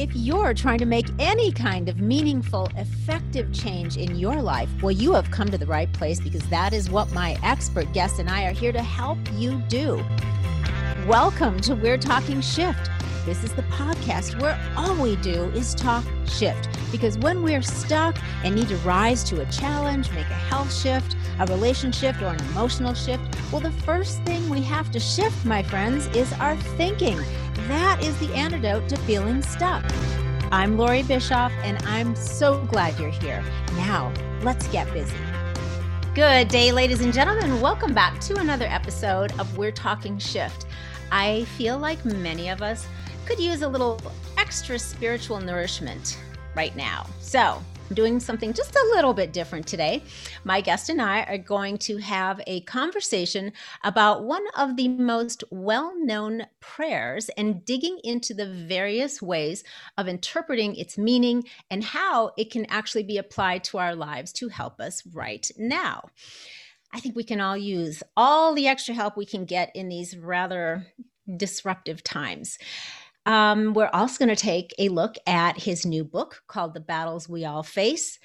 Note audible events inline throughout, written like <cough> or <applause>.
If you're trying to make any kind of meaningful, effective change in your life, well, you have come to the right place because that is what my expert guest and I are here to help you do. Welcome to We're Talking Shift. This is the podcast where all we do is talk shift. Because when we're stuck and need to rise to a challenge, make a health shift, a relationship, or an emotional shift, well, the first thing we have to shift, my friends, is our thinking. That is the antidote to feeling stuck. I'm Lori Bischoff, and I'm so glad you're here. Now, let's get busy. Good day, ladies and gentlemen. Welcome back to another episode of We're Talking Shift. I feel like many of us could use a little extra spiritual nourishment right now. So, doing something just a little bit different today. My guest and I are going to have a conversation about one of the most well known prayers and digging into the various ways of interpreting its meaning and how it can actually be applied to our lives to help us right now. I think we can all use all the extra help we can get in these rather disruptive times. Um, we're also going to take a look at his new book called The Battles We All Face.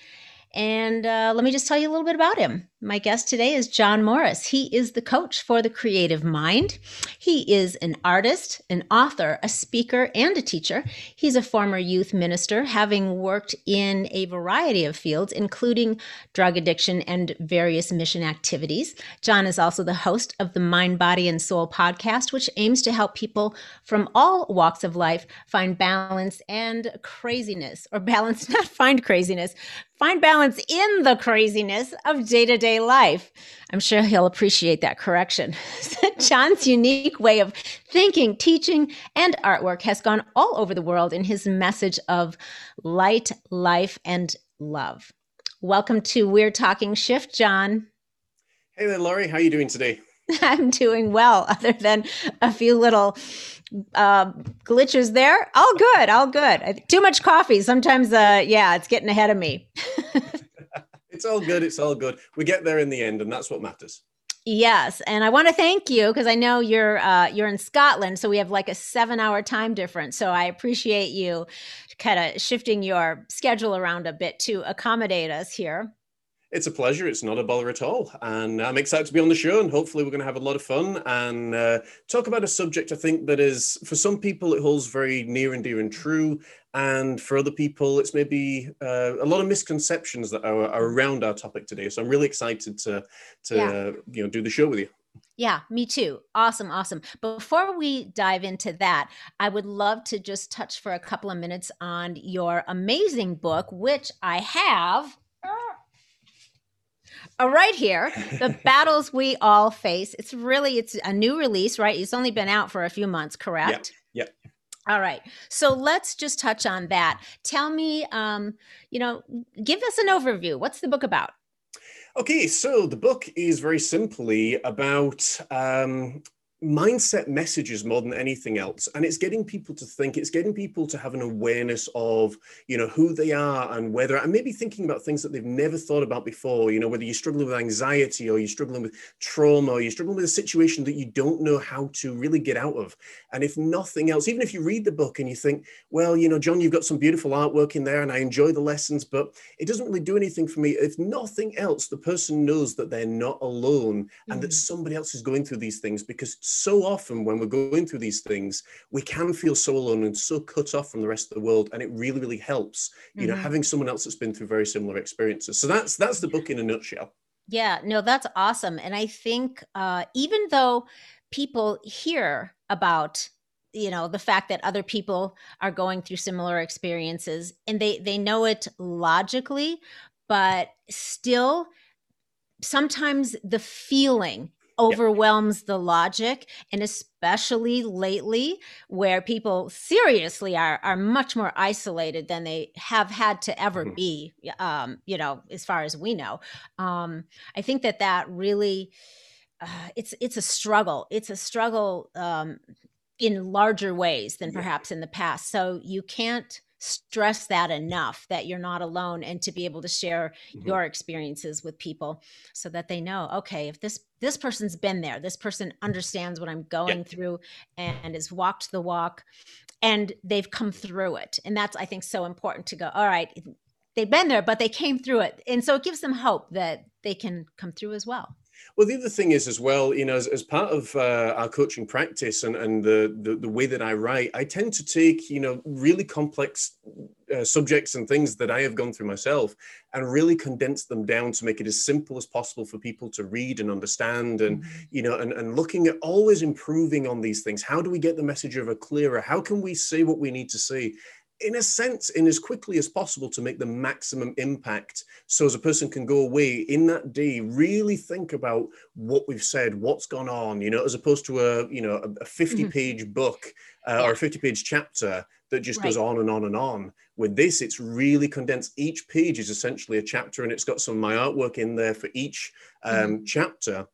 And uh, let me just tell you a little bit about him. My guest today is John Morris. He is the coach for the creative mind. He is an artist, an author, a speaker, and a teacher. He's a former youth minister, having worked in a variety of fields, including drug addiction and various mission activities. John is also the host of the Mind, Body, and Soul podcast, which aims to help people from all walks of life find balance and craziness, or balance, <laughs> not find craziness, find balance in the craziness of day to day life. I'm sure he'll appreciate that correction. <laughs> John's unique way of thinking, teaching, and artwork has gone all over the world in his message of light, life, and love. Welcome to We're Talking Shift, John. Hey there, Laurie. How are you doing today? <laughs> I'm doing well, <laughs> other than a few little uh, glitches there. All good, all good. Too much coffee. Sometimes, uh, yeah, it's getting ahead of me. It's all good. It's all good. We get there in the end, and that's what matters. Yes, and I want to thank you because I know you're uh, you're in Scotland, so we have like a seven hour time difference. So I appreciate you kind of shifting your schedule around a bit to accommodate us here. It's a pleasure. It's not a bother at all. And I'm excited to be on the show. And hopefully, we're going to have a lot of fun and uh, talk about a subject I think that is, for some people, it holds very near and dear and true. And for other people, it's maybe uh, a lot of misconceptions that are, are, around our topic today. So I'm really excited to, to yeah. uh, you know, do the show with you. Yeah, me too. Awesome, awesome. Before we dive into that, I would love to just touch for a couple of minutes on your amazing book, which I have right here the <laughs> battles we all face. It's really it's a new release right? It's only been out for a few months correct? Yeah, yeah. all right. So let's just touch on that. Tell me um you know give us an overview. What's the book about? Okay, so the book is very simply about um, mindset messages more than anything else. And it's getting people to think it's getting people to have an awareness of you know who they are and whether and maybe thinking about things that they've never thought about before you know whether you're struggling with anxiety or you're struggling with trauma or you're struggling with a situation that you don't know how to really get out of. And if nothing else even if you read the book and you think well you know john you've got some beautiful artwork in there and i enjoy the lessons but it doesn't really do anything for me. If nothing else the person knows that they're not alone and mm-hmm. that somebody else is going through these things because so often when we're going through these things, we can feel so alone and so cut off from the rest of the world. And it really, really helps, you mm-hmm. know, having someone else that's been through very similar experiences. So that's that's the book in a nutshell. Yeah, no, that's awesome. And I think uh, even though people hear about you know the fact that other people are going through similar experiences and they they know it logically but still sometimes the feeling overwhelms yep. the logic and especially lately where people seriously are are much more isolated than they have had to ever mm-hmm. be um you know as far as we know um i think that that really uh, it's it's a struggle it's a struggle um in larger ways than perhaps yeah. in the past so you can't stress that enough that you're not alone and to be able to share mm-hmm. your experiences with people so that they know okay if this this person's been there this person understands what i'm going yeah. through and has walked the walk and they've come through it and that's i think so important to go all right they've been there but they came through it and so it gives them hope that they can come through as well well, the other thing is as well, you know, as, as part of uh, our coaching practice and, and the, the, the way that I write, I tend to take, you know, really complex uh, subjects and things that I have gone through myself and really condense them down to make it as simple as possible for people to read and understand and, mm-hmm. you know, and, and looking at always improving on these things. How do we get the message over clearer? How can we say what we need to say? In a sense, in as quickly as possible to make the maximum impact. So as a person can go away in that day, really think about what we've said, what's gone on, you know, as opposed to a, you know, a 50 mm-hmm. page mm-hmm. book uh, yeah. or a 50 page chapter that just right. goes on and on and on. With this, it's really condensed. Each page is essentially a chapter and it's got some of my artwork in there for each um, mm-hmm. chapter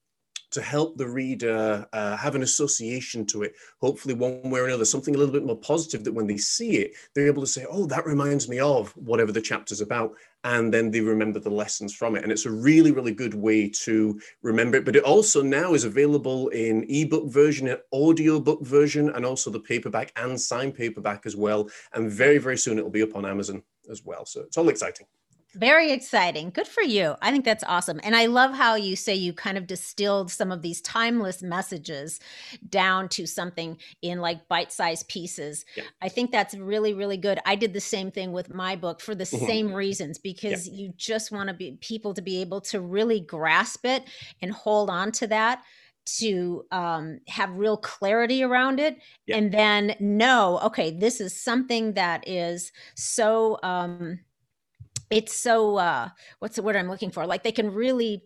to help the reader uh, have an association to it, hopefully one way or another, something a little bit more positive that when they see it, they're able to say, oh, that reminds me of whatever the chapter's about. And then they remember the lessons from it. And it's a really, really good way to remember it. But it also now is available in ebook version, audio book version, and also the paperback and signed paperback as well. And very, very soon it'll be up on Amazon as well. So it's all exciting. Very exciting. Good for you. I think that's awesome. And I love how you say you kind of distilled some of these timeless messages down to something in like bite sized pieces. Yeah. I think that's really, really good. I did the same thing with my book for the mm-hmm. same reasons because yeah. you just want to be people to be able to really grasp it and hold on to that to um, have real clarity around it yeah. and then know okay this is something that is so um, it's so uh what's the word i'm looking for like they can really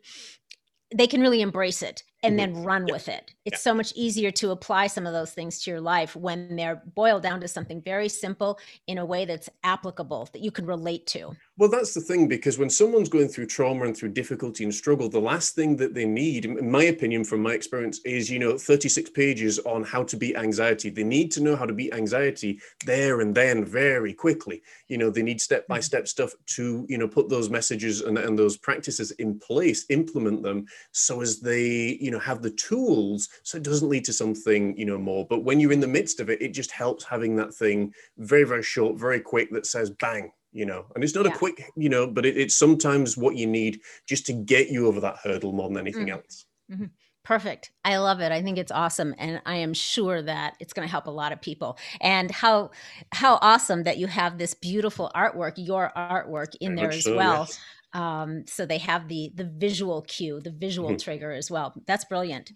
they can really embrace it and mm-hmm. then run with it. It's so much easier to apply some of those things to your life when they're boiled down to something very simple in a way that's applicable that you can relate to. Well, that's the thing, because when someone's going through trauma and through difficulty and struggle, the last thing that they need, in my opinion, from my experience, is, you know, 36 pages on how to beat anxiety. They need to know how to beat anxiety there and then very quickly. You know, they need step by step stuff to, you know, put those messages and, and those practices in place, implement them so as they, you know, have the tools so it doesn't lead to something, you know, more. But when you're in the midst of it, it just helps having that thing very, very short, very quick that says bang, you know and it's not yeah. a quick you know but it, it's sometimes what you need just to get you over that hurdle more than anything mm-hmm. else mm-hmm. Perfect. I love it. I think it's awesome and I am sure that it's going to help a lot of people. And how how awesome that you have this beautiful artwork, your artwork in Very there as so, well. Yes. Um, so they have the the visual cue, the visual mm-hmm. trigger as well. That's brilliant.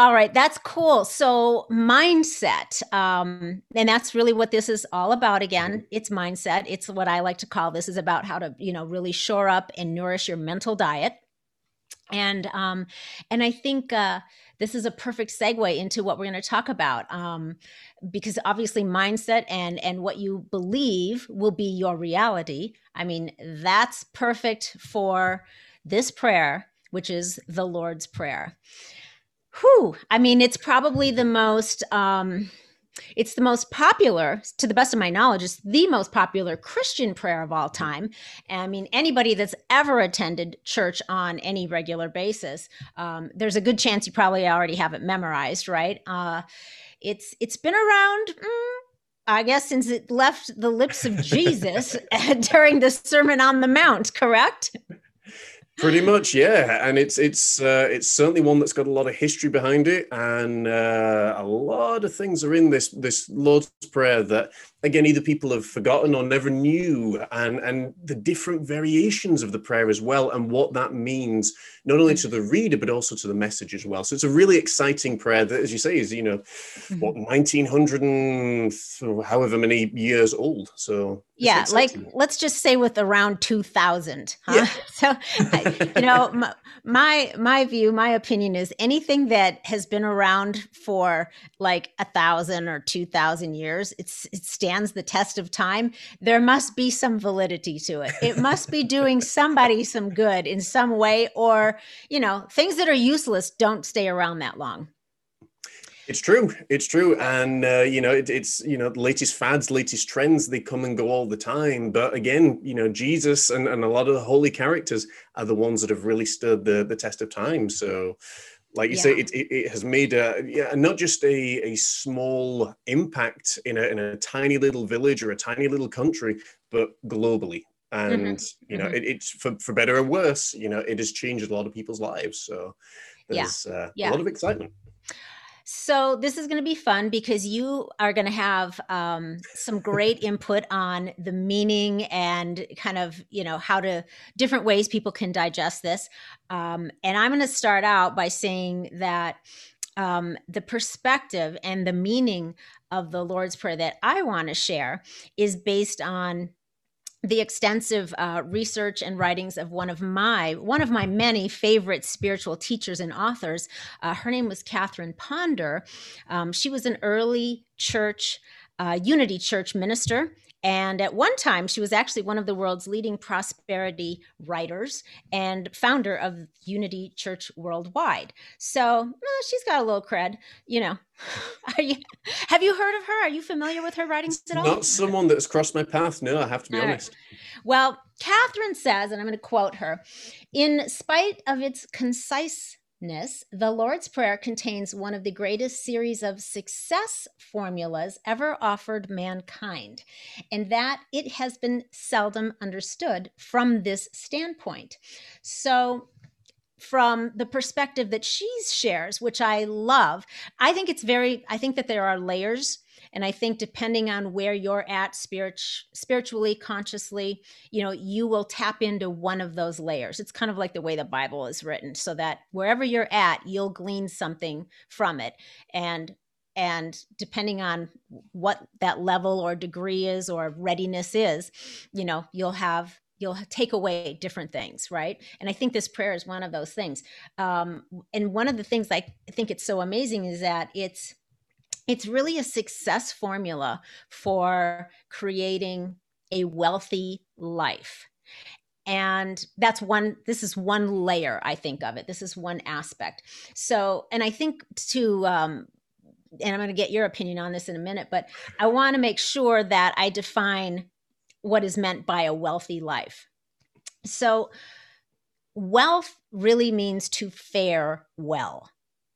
All right, that's cool. So mindset, um, and that's really what this is all about. Again, mm-hmm. it's mindset. It's what I like to call this is about how to you know really shore up and nourish your mental diet. And um, and I think uh, this is a perfect segue into what we're going to talk about um, because obviously mindset and and what you believe will be your reality. I mean, that's perfect for this prayer, which is the Lord's prayer. Whew. I mean, it's probably the most. Um, it's the most popular, to the best of my knowledge, it's the most popular Christian prayer of all time. I mean, anybody that's ever attended church on any regular basis, um, there's a good chance you probably already have it memorized, right? Uh, it's it's been around. Mm, I guess since it left the lips of <laughs> Jesus <laughs> during the Sermon on the Mount, correct? Pretty much, yeah, and it's it's uh, it's certainly one that's got a lot of history behind it, and uh, a lot of things are in this this Lord's Prayer that again either people have forgotten or never knew and and the different variations of the prayer as well and what that means not only to the reader but also to the message as well so it's a really exciting prayer that as you say is you know mm-hmm. what 1900 and however many years old so yeah like let's just say with around 2000 huh? yeah. <laughs> so you know my, my my view my opinion is anything that has been around for like a thousand or two thousand years it's it's stands the test of time, there must be some validity to it. It must be doing somebody some good in some way, or, you know, things that are useless don't stay around that long. It's true. It's true. And, uh, you know, it, it's, you know, latest fads, latest trends, they come and go all the time. But again, you know, Jesus and, and a lot of the holy characters are the ones that have really stood the, the test of time. So, like you yeah. say, it, it, it, has made a, yeah, not just a, a small impact in a, in a tiny little village or a tiny little country, but globally. And, mm-hmm. you know, mm-hmm. it, it's for, for better or worse, you know, it has changed a lot of people's lives. So there's yeah. Uh, yeah. a lot of excitement. So this is going to be fun because you are going to have um, some great <laughs> input on the meaning and kind of you know how to different ways people can digest this. Um, and I'm going to start out by saying that um, the perspective and the meaning of the Lord's Prayer that I want to share is based on the extensive uh, research and writings of one of my one of my many favorite spiritual teachers and authors. Uh, her name was Catherine Ponder. Um, she was an early church, uh, Unity Church minister and at one time, she was actually one of the world's leading prosperity writers and founder of Unity Church Worldwide. So eh, she's got a little cred, you know. <laughs> Are you, have you heard of her? Are you familiar with her writings at all? Not someone that's crossed my path. No, I have to be all honest. Right. Well, Catherine says, and I'm going to quote her in spite of its concise the Lord's Prayer contains one of the greatest series of success formulas ever offered mankind, and that it has been seldom understood from this standpoint. So, from the perspective that she shares, which I love, I think it's very, I think that there are layers and I think depending on where you're at spirit, spiritually, consciously, you know, you will tap into one of those layers. It's kind of like the way the Bible is written, so that wherever you're at, you'll glean something from it. And and depending on what that level or degree is or readiness is, you know, you'll have you'll take away different things right and i think this prayer is one of those things um, and one of the things i think it's so amazing is that it's it's really a success formula for creating a wealthy life. And that's one this is one layer i think of it. This is one aspect. So and i think to um and i'm going to get your opinion on this in a minute but i want to make sure that i define what is meant by a wealthy life. So wealth really means to fare well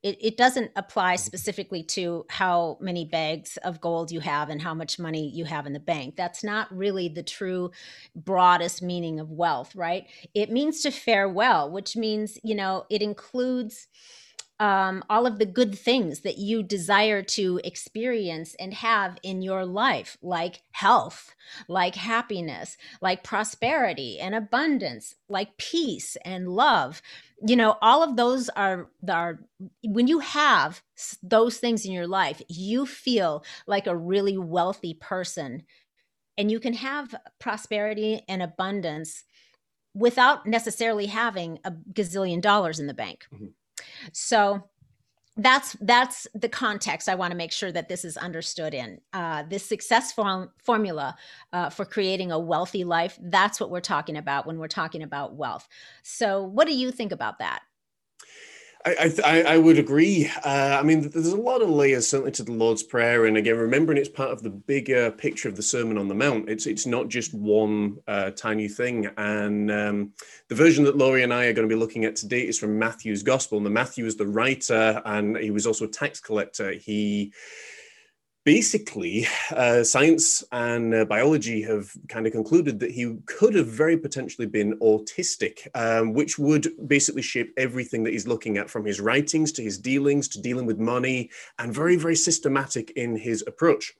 it, it doesn't apply specifically to how many bags of gold you have and how much money you have in the bank. That's not really the true broadest meaning of wealth, right? It means to fare well, which means, you know, it includes um, all of the good things that you desire to experience and have in your life, like health, like happiness, like prosperity and abundance, like peace and love. You know, all of those are are when you have those things in your life, you feel like a really wealthy person, and you can have prosperity and abundance without necessarily having a gazillion dollars in the bank. Mm-hmm so that's that's the context i want to make sure that this is understood in. Uh, this success form, formula uh, for creating a wealthy life that's what we're talking about when we're talking about wealth. So what do you think about that I, I, I would agree. Uh, I mean, there's a lot of layers certainly to the Lord's Prayer, and again, remembering it's part of the bigger picture of the Sermon on the Mount. It's it's not just one uh, tiny thing. And um, the version that Laurie and I are going to be looking at today is from Matthew's Gospel. And the Matthew is the writer, and he was also a tax collector. He basically, uh, science and uh, biology have kind of concluded that he could have very potentially been autistic, um, which would basically shape everything that he's looking at from his writings to his dealings to dealing with money, and very, very systematic in his approach.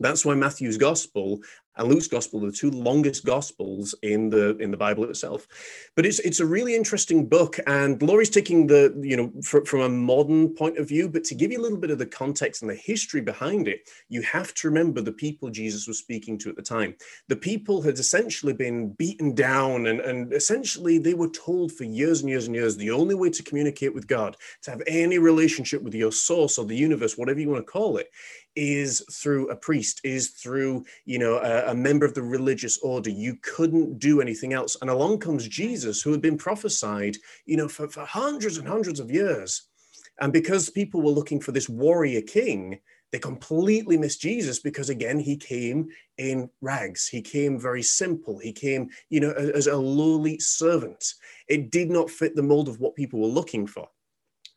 That's why Matthew's gospel and Luke's gospel are the two longest gospels in the in the Bible itself. But it's it's a really interesting book, and Laurie's taking the you know fr- from a modern point of view. But to give you a little bit of the context and the history behind it, you have to remember the people Jesus was speaking to at the time. The people had essentially been beaten down, and and essentially they were told for years and years and years the only way to communicate with God, to have any relationship with your source or the universe, whatever you want to call it, is through a priest, is through, you know, a, a, member of the religious order. You couldn't do anything else. And along comes Jesus, who had been prophesied, you know, for, for hundreds and hundreds of years. And because people were looking for this warrior king, they completely missed Jesus because again he came in rags. He came very simple. He came, you know, as a lowly servant. It did not fit the mold of what people were looking for.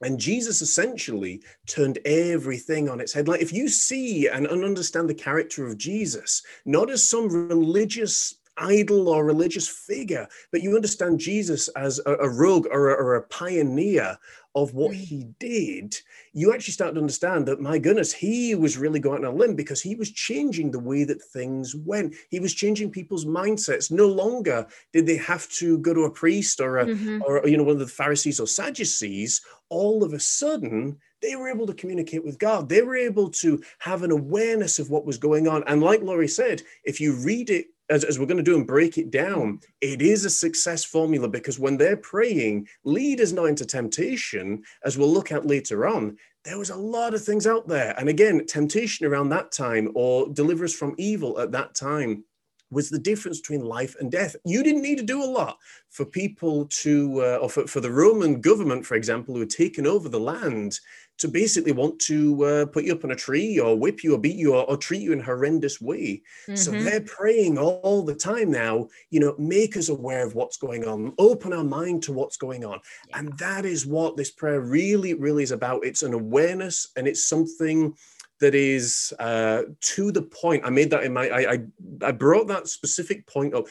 And Jesus essentially turned everything on its head. Like if you see and understand the character of Jesus, not as some religious idol or religious figure, but you understand Jesus as a, a rogue or a, or a pioneer of what mm. he did, you actually start to understand that, my goodness, he was really going on a limb because he was changing the way that things went. He was changing people's mindsets. No longer did they have to go to a priest or, a, mm-hmm. or you know, one of the Pharisees or Sadducees. All of a sudden, they were able to communicate with God. They were able to have an awareness of what was going on. And like Laurie said, if you read it as, as we're going to do and break it down, it is a success formula because when they're praying, lead us not into temptation, as we'll look at later on, there was a lot of things out there. And again, temptation around that time or deliver us from evil at that time was the difference between life and death. You didn't need to do a lot for people to, uh, or for, for the Roman government, for example, who had taken over the land to basically want to uh, put you up on a tree or whip you or beat you or, or treat you in a horrendous way. Mm-hmm. So they're praying all the time now, you know, make us aware of what's going on, open our mind to what's going on. Yeah. And that is what this prayer really, really is about. It's an awareness and it's something that is uh, to the point. I made that in my, I, I, I brought that specific point up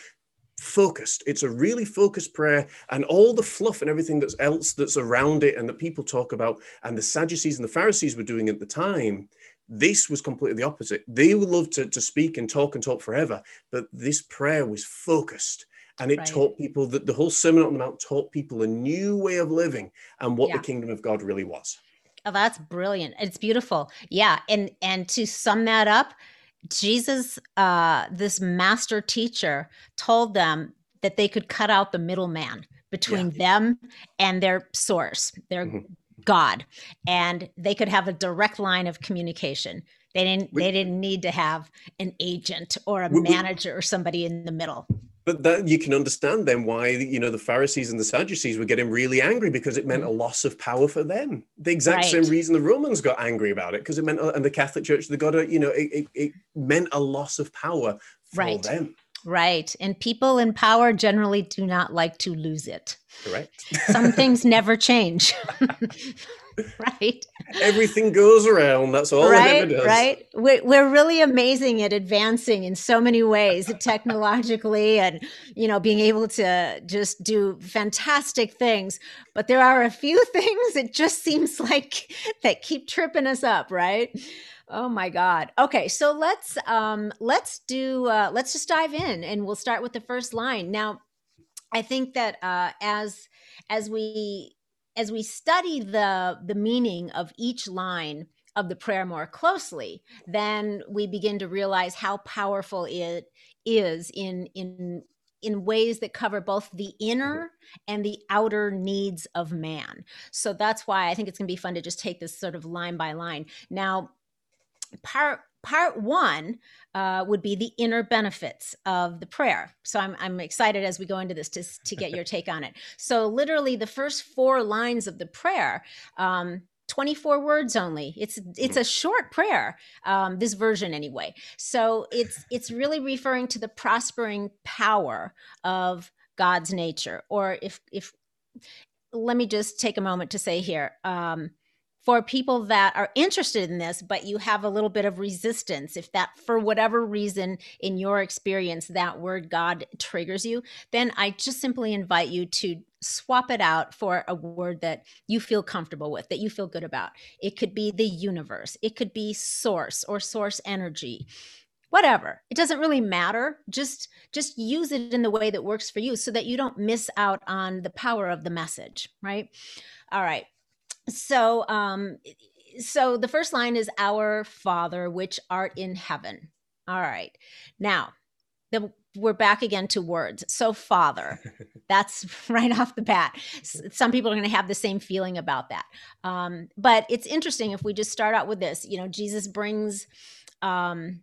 focused. It's a really focused prayer, and all the fluff and everything that's else that's around it and that people talk about, and the Sadducees and the Pharisees were doing at the time. This was completely the opposite. They would love to, to speak and talk and talk forever, but this prayer was focused and it right. taught people that the whole Sermon on the Mount taught people a new way of living and what yeah. the kingdom of God really was. Oh, that's brilliant. It's beautiful. Yeah. And and to sum that up, Jesus, uh, this master teacher, told them that they could cut out the middleman between yeah. them and their source, their mm-hmm. God, and they could have a direct line of communication. They didn't. We, they didn't need to have an agent or a we, manager or somebody in the middle but that you can understand then why you know the Pharisees and the Sadducees were getting really angry because it meant mm-hmm. a loss of power for them. The exact right. same reason the Romans got angry about it because it meant, uh, and the Catholic Church they got a you know it, it, it meant a loss of power for right. them. Right, and people in power generally do not like to lose it. Correct. Some things <laughs> never change. <laughs> <laughs> right? Everything goes around that's all right right? We're, we're really amazing at advancing in so many ways technologically and you know being able to just do fantastic things. But there are a few <laughs> things it just seems like <laughs> that keep tripping us up right? Oh my God. Okay, so let's um let's do uh let's just dive in and we'll start with the first line. Now, I think that uh as as we as we study the the meaning of each line of the prayer more closely, then we begin to realize how powerful it is in in in ways that cover both the inner mm-hmm. and the outer needs of man. So that's why I think it's going to be fun to just take this sort of line by line. Now, part part one uh, would be the inner benefits of the prayer. So I'm, I'm excited as we go into this to, to get your <laughs> take on it. So literally the first four lines of the prayer, um, 24 words only it's it's a short prayer um, this version anyway so it's it's really referring to the prospering power of god's nature or if if let me just take a moment to say here um, for people that are interested in this, but you have a little bit of resistance, if that, for whatever reason in your experience, that word God triggers you, then I just simply invite you to swap it out for a word that you feel comfortable with, that you feel good about. It could be the universe, it could be source or source energy. Whatever. It doesn't really matter. Just just use it in the way that works for you so that you don't miss out on the power of the message right? All right so um so the first line is our father which art in heaven. All right. Now the, we're back again to words. So father <laughs> that's <laughs> right off the bat. Some people are going to have the same feeling about that. Um, but it's interesting if we just start out with this you know jesus brings um,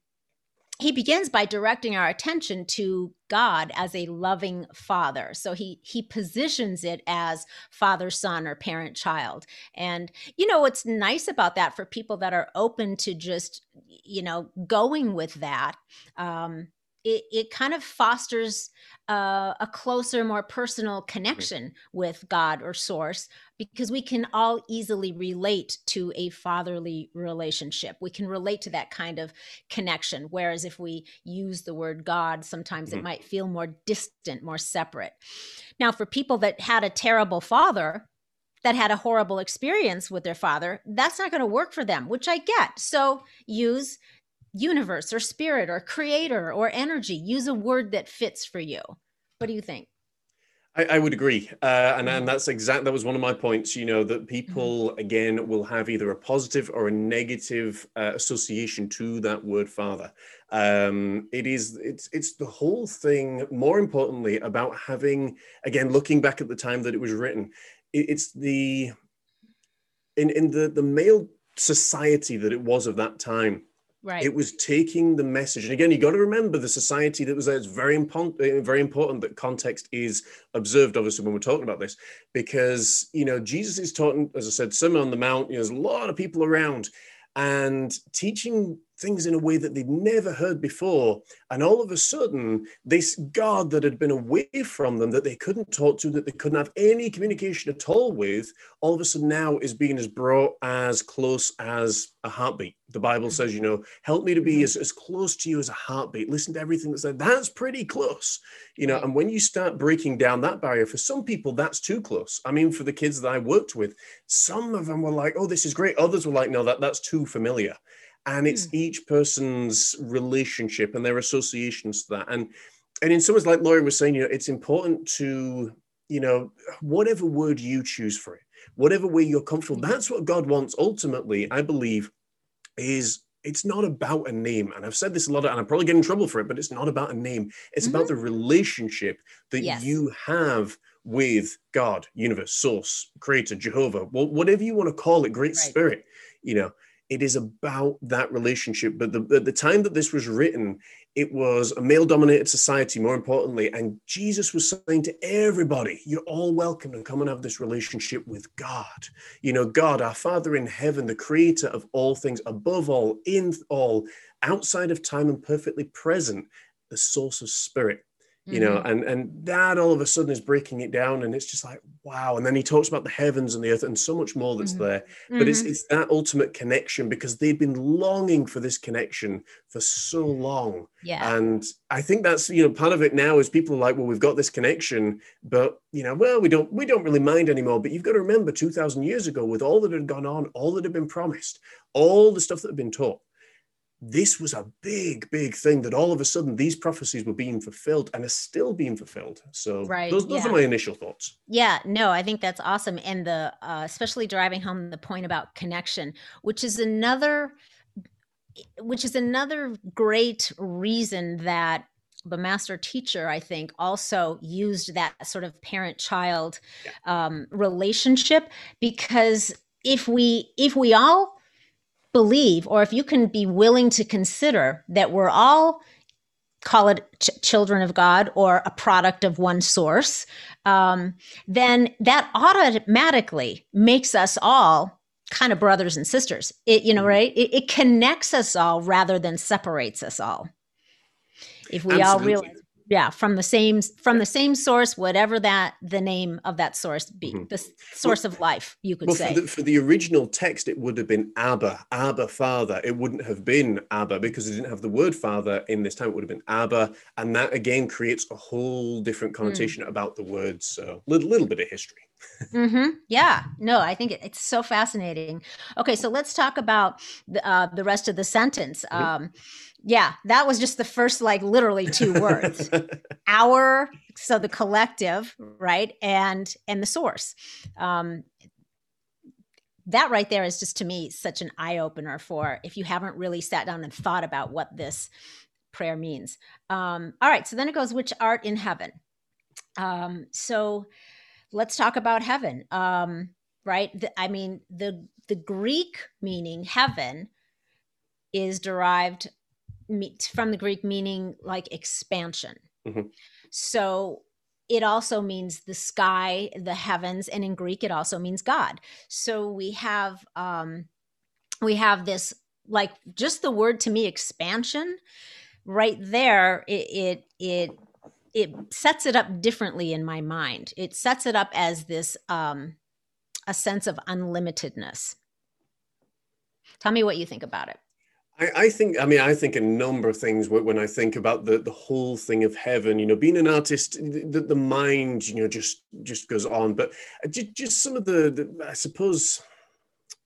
he begins by directing our attention to God as a loving father. So he he positions it as father son or parent child. And you know what's nice about that for people that are open to just you know going with that um it, it kind of fosters uh, a closer, more personal connection with God or Source because we can all easily relate to a fatherly relationship. We can relate to that kind of connection. Whereas if we use the word God, sometimes mm-hmm. it might feel more distant, more separate. Now, for people that had a terrible father, that had a horrible experience with their father, that's not going to work for them, which I get. So use universe or spirit or creator or energy. Use a word that fits for you. What do you think? I, I would agree, uh, and and that's exact. That was one of my points. You know that people mm-hmm. again will have either a positive or a negative uh, association to that word father. Um, it is it's it's the whole thing. More importantly, about having again looking back at the time that it was written, it, it's the in in the the male society that it was of that time Right. It was taking the message, and again, you got to remember the society that was there. It's very important, uh, very important that context is observed. Obviously, when we're talking about this, because you know Jesus is talking, as I said, Sermon on the Mount. You know, there's a lot of people around, and teaching things in a way that they'd never heard before. And all of a sudden, this God that had been away from them, that they couldn't talk to, that they couldn't have any communication at all with, all of a sudden now is being as brought as close as a heartbeat. The Bible says, you know, help me to be mm-hmm. as, as close to you as a heartbeat. Listen to everything that's said. That's pretty close, you know. And when you start breaking down that barrier, for some people, that's too close. I mean, for the kids that I worked with, some of them were like, oh, this is great. Others were like, no, that, that's too familiar and it's mm. each person's relationship and their associations to that and and in some ways like laurie was saying you know it's important to you know whatever word you choose for it whatever way you're comfortable mm. that's what god wants ultimately i believe is it's not about a name and i've said this a lot and i'm probably getting in trouble for it but it's not about a name it's mm-hmm. about the relationship that yes. you have with god universe source creator jehovah whatever you want to call it great right. spirit you know it is about that relationship. But the, at the time that this was written, it was a male dominated society, more importantly. And Jesus was saying to everybody, You're all welcome to come and have this relationship with God. You know, God, our Father in heaven, the creator of all things, above all, in all, outside of time and perfectly present, the source of spirit you know mm-hmm. and and that all of a sudden is breaking it down and it's just like wow and then he talks about the heavens and the earth and so much more that's mm-hmm. there but mm-hmm. it's it's that ultimate connection because they've been longing for this connection for so long yeah and i think that's you know part of it now is people are like well we've got this connection but you know well we don't we don't really mind anymore but you've got to remember 2000 years ago with all that had gone on all that had been promised all the stuff that had been taught this was a big, big thing that all of a sudden these prophecies were being fulfilled and are still being fulfilled. So right, those, those yeah. are my initial thoughts. Yeah, no, I think that's awesome. And the uh, especially driving home the point about connection, which is another which is another great reason that the master teacher i think also used that sort of parent child yeah. um, relationship because if we if we all believe, or if you can be willing to consider that we're all call it ch- children of God or a product of one source, um, then that automatically makes us all kind of brothers and sisters. It, you know, mm-hmm. right? It, it connects us all rather than separates us all. If we Absolutely. all realize yeah from the same from the same source whatever that the name of that source be mm-hmm. the source well, of life you could well, say for the, for the, original text it would have been abba abba father it wouldn't have been abba because it didn't have the word father in this time it would have been abba and that again creates a whole different mm. connotation mm. about the words so a little, little bit of history mm-hmm. <laughs> Yeah, no, I think it, it's so fascinating. Okay, so let's talk about the, uh, the rest of the sentence. Mm-hmm. Um, yeah, that was just the first, like, literally two words. <laughs> Our, so the collective, right, and and the source. Um, that right there is just to me such an eye opener for if you haven't really sat down and thought about what this prayer means. Um, all right, so then it goes, which art in heaven. Um, so let's talk about heaven. Um, right? The, I mean, the the Greek meaning heaven is derived from the Greek meaning like expansion. Mhm. So it also means the sky, the heavens, and in Greek it also means God. So we have um, we have this like just the word to me expansion right there. It it it it sets it up differently in my mind. It sets it up as this um, a sense of unlimitedness. Tell me what you think about it. I, I think, I mean, I think a number of things when I think about the, the whole thing of heaven, you know, being an artist, the, the mind, you know, just, just goes on, but uh, just, just some of the, the I suppose,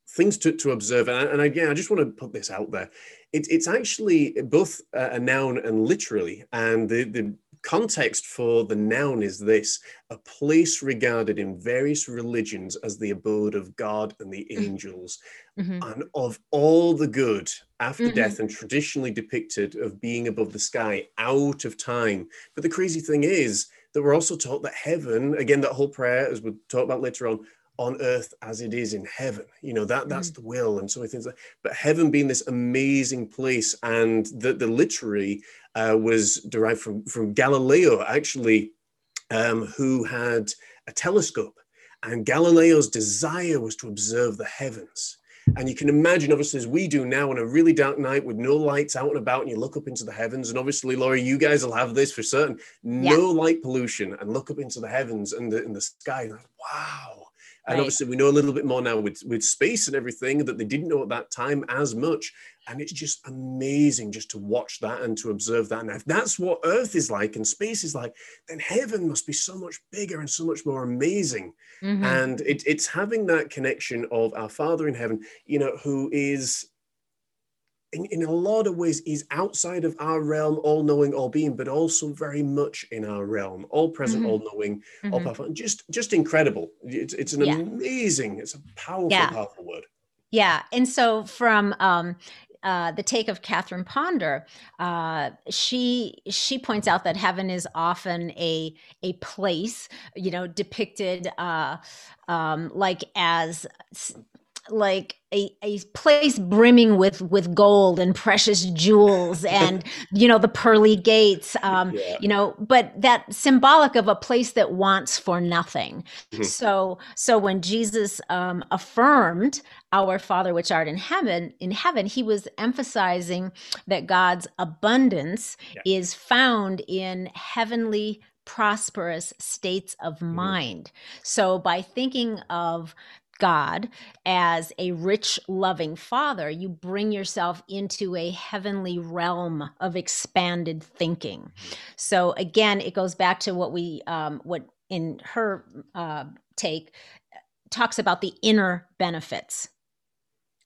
things to, to observe. And, and again, I just want to put this out there. It, it's actually both a noun and literally, and the, the context for the noun is this a place regarded in various religions as the abode of God and the Mm. angels, Mhm. and of all the good after Mhm. death and traditionally depicted of being above the sky out of time. But the crazy thing is that we're also taught that heaven, again, that whole prayer, as we'll talk about later on, on earth as it is in heaven. You know, that that's the will and so many things like but heaven being this amazing place and the, the literary uh, was derived from from Galileo actually um, who had a telescope. And Galileo's desire was to observe the heavens. And you can imagine obviously as we do now on a really dark night with no lights out and about and you look up into the heavens and obviously Laurie you guys will have this for certain no light pollution and look up into the heavens and the, in the sky and like, wow and Right. obviously, we know a little bit more now with, with space and everything that they didn't know at that time as much. And it's just amazing just to watch that and to observe that. And if that's what Earth is like and space is like, then heaven must be so much bigger and so much more amazing. Mhm. And it, it's having that connection of our Father in heaven, you know, who is. In, in a lot of ways, is outside of our realm, all knowing, all being, but also very much in our realm, all present, Mhm. all knowing, all Mhm. powerful, and just just incredible. It's it's an Yeah. amazing, it's a powerful, Yeah. powerful word. Yeah, and so from um, uh, the take of Catherine Ponder, uh, she she points out that heaven is often a a place, you know, depicted uh, um, like as like a, a place brimming with with gold and precious jewels <laughs> and you know the pearly gates um Yeah. you know but that symbolic of a place that wants for nothing Mhm. so so when jesus um affirmed our father which art in heaven in heaven he was emphasizing that god's abundance Yeah. is found in heavenly prosperous states of Mm-hmm. mind so by thinking of God as a rich, loving father, you bring yourself into a heavenly realm of expanded thinking. So again, it goes back to what we, um, what in her uh, take, talks about the inner benefits.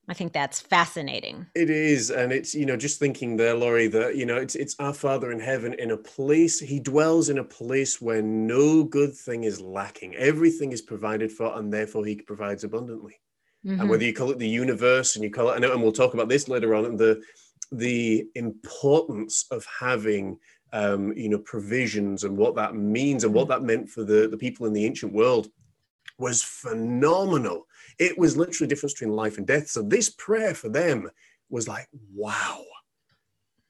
I think that's fascinating. It is, and it's you know just thinking there, Laurie, that you know it's it's our Father in heaven in a place. He dwells in a place where no good thing is lacking. Everything is provided for, and therefore He provides abundantly. Mhm. and whether you call it the universe and you call it, and we'll talk about this later on, the the importance of having um, you know provisions and what that means and what that meant for the the people in the ancient world was phenomenal. It was literally difference between life and death. So this prayer for them was like, wow.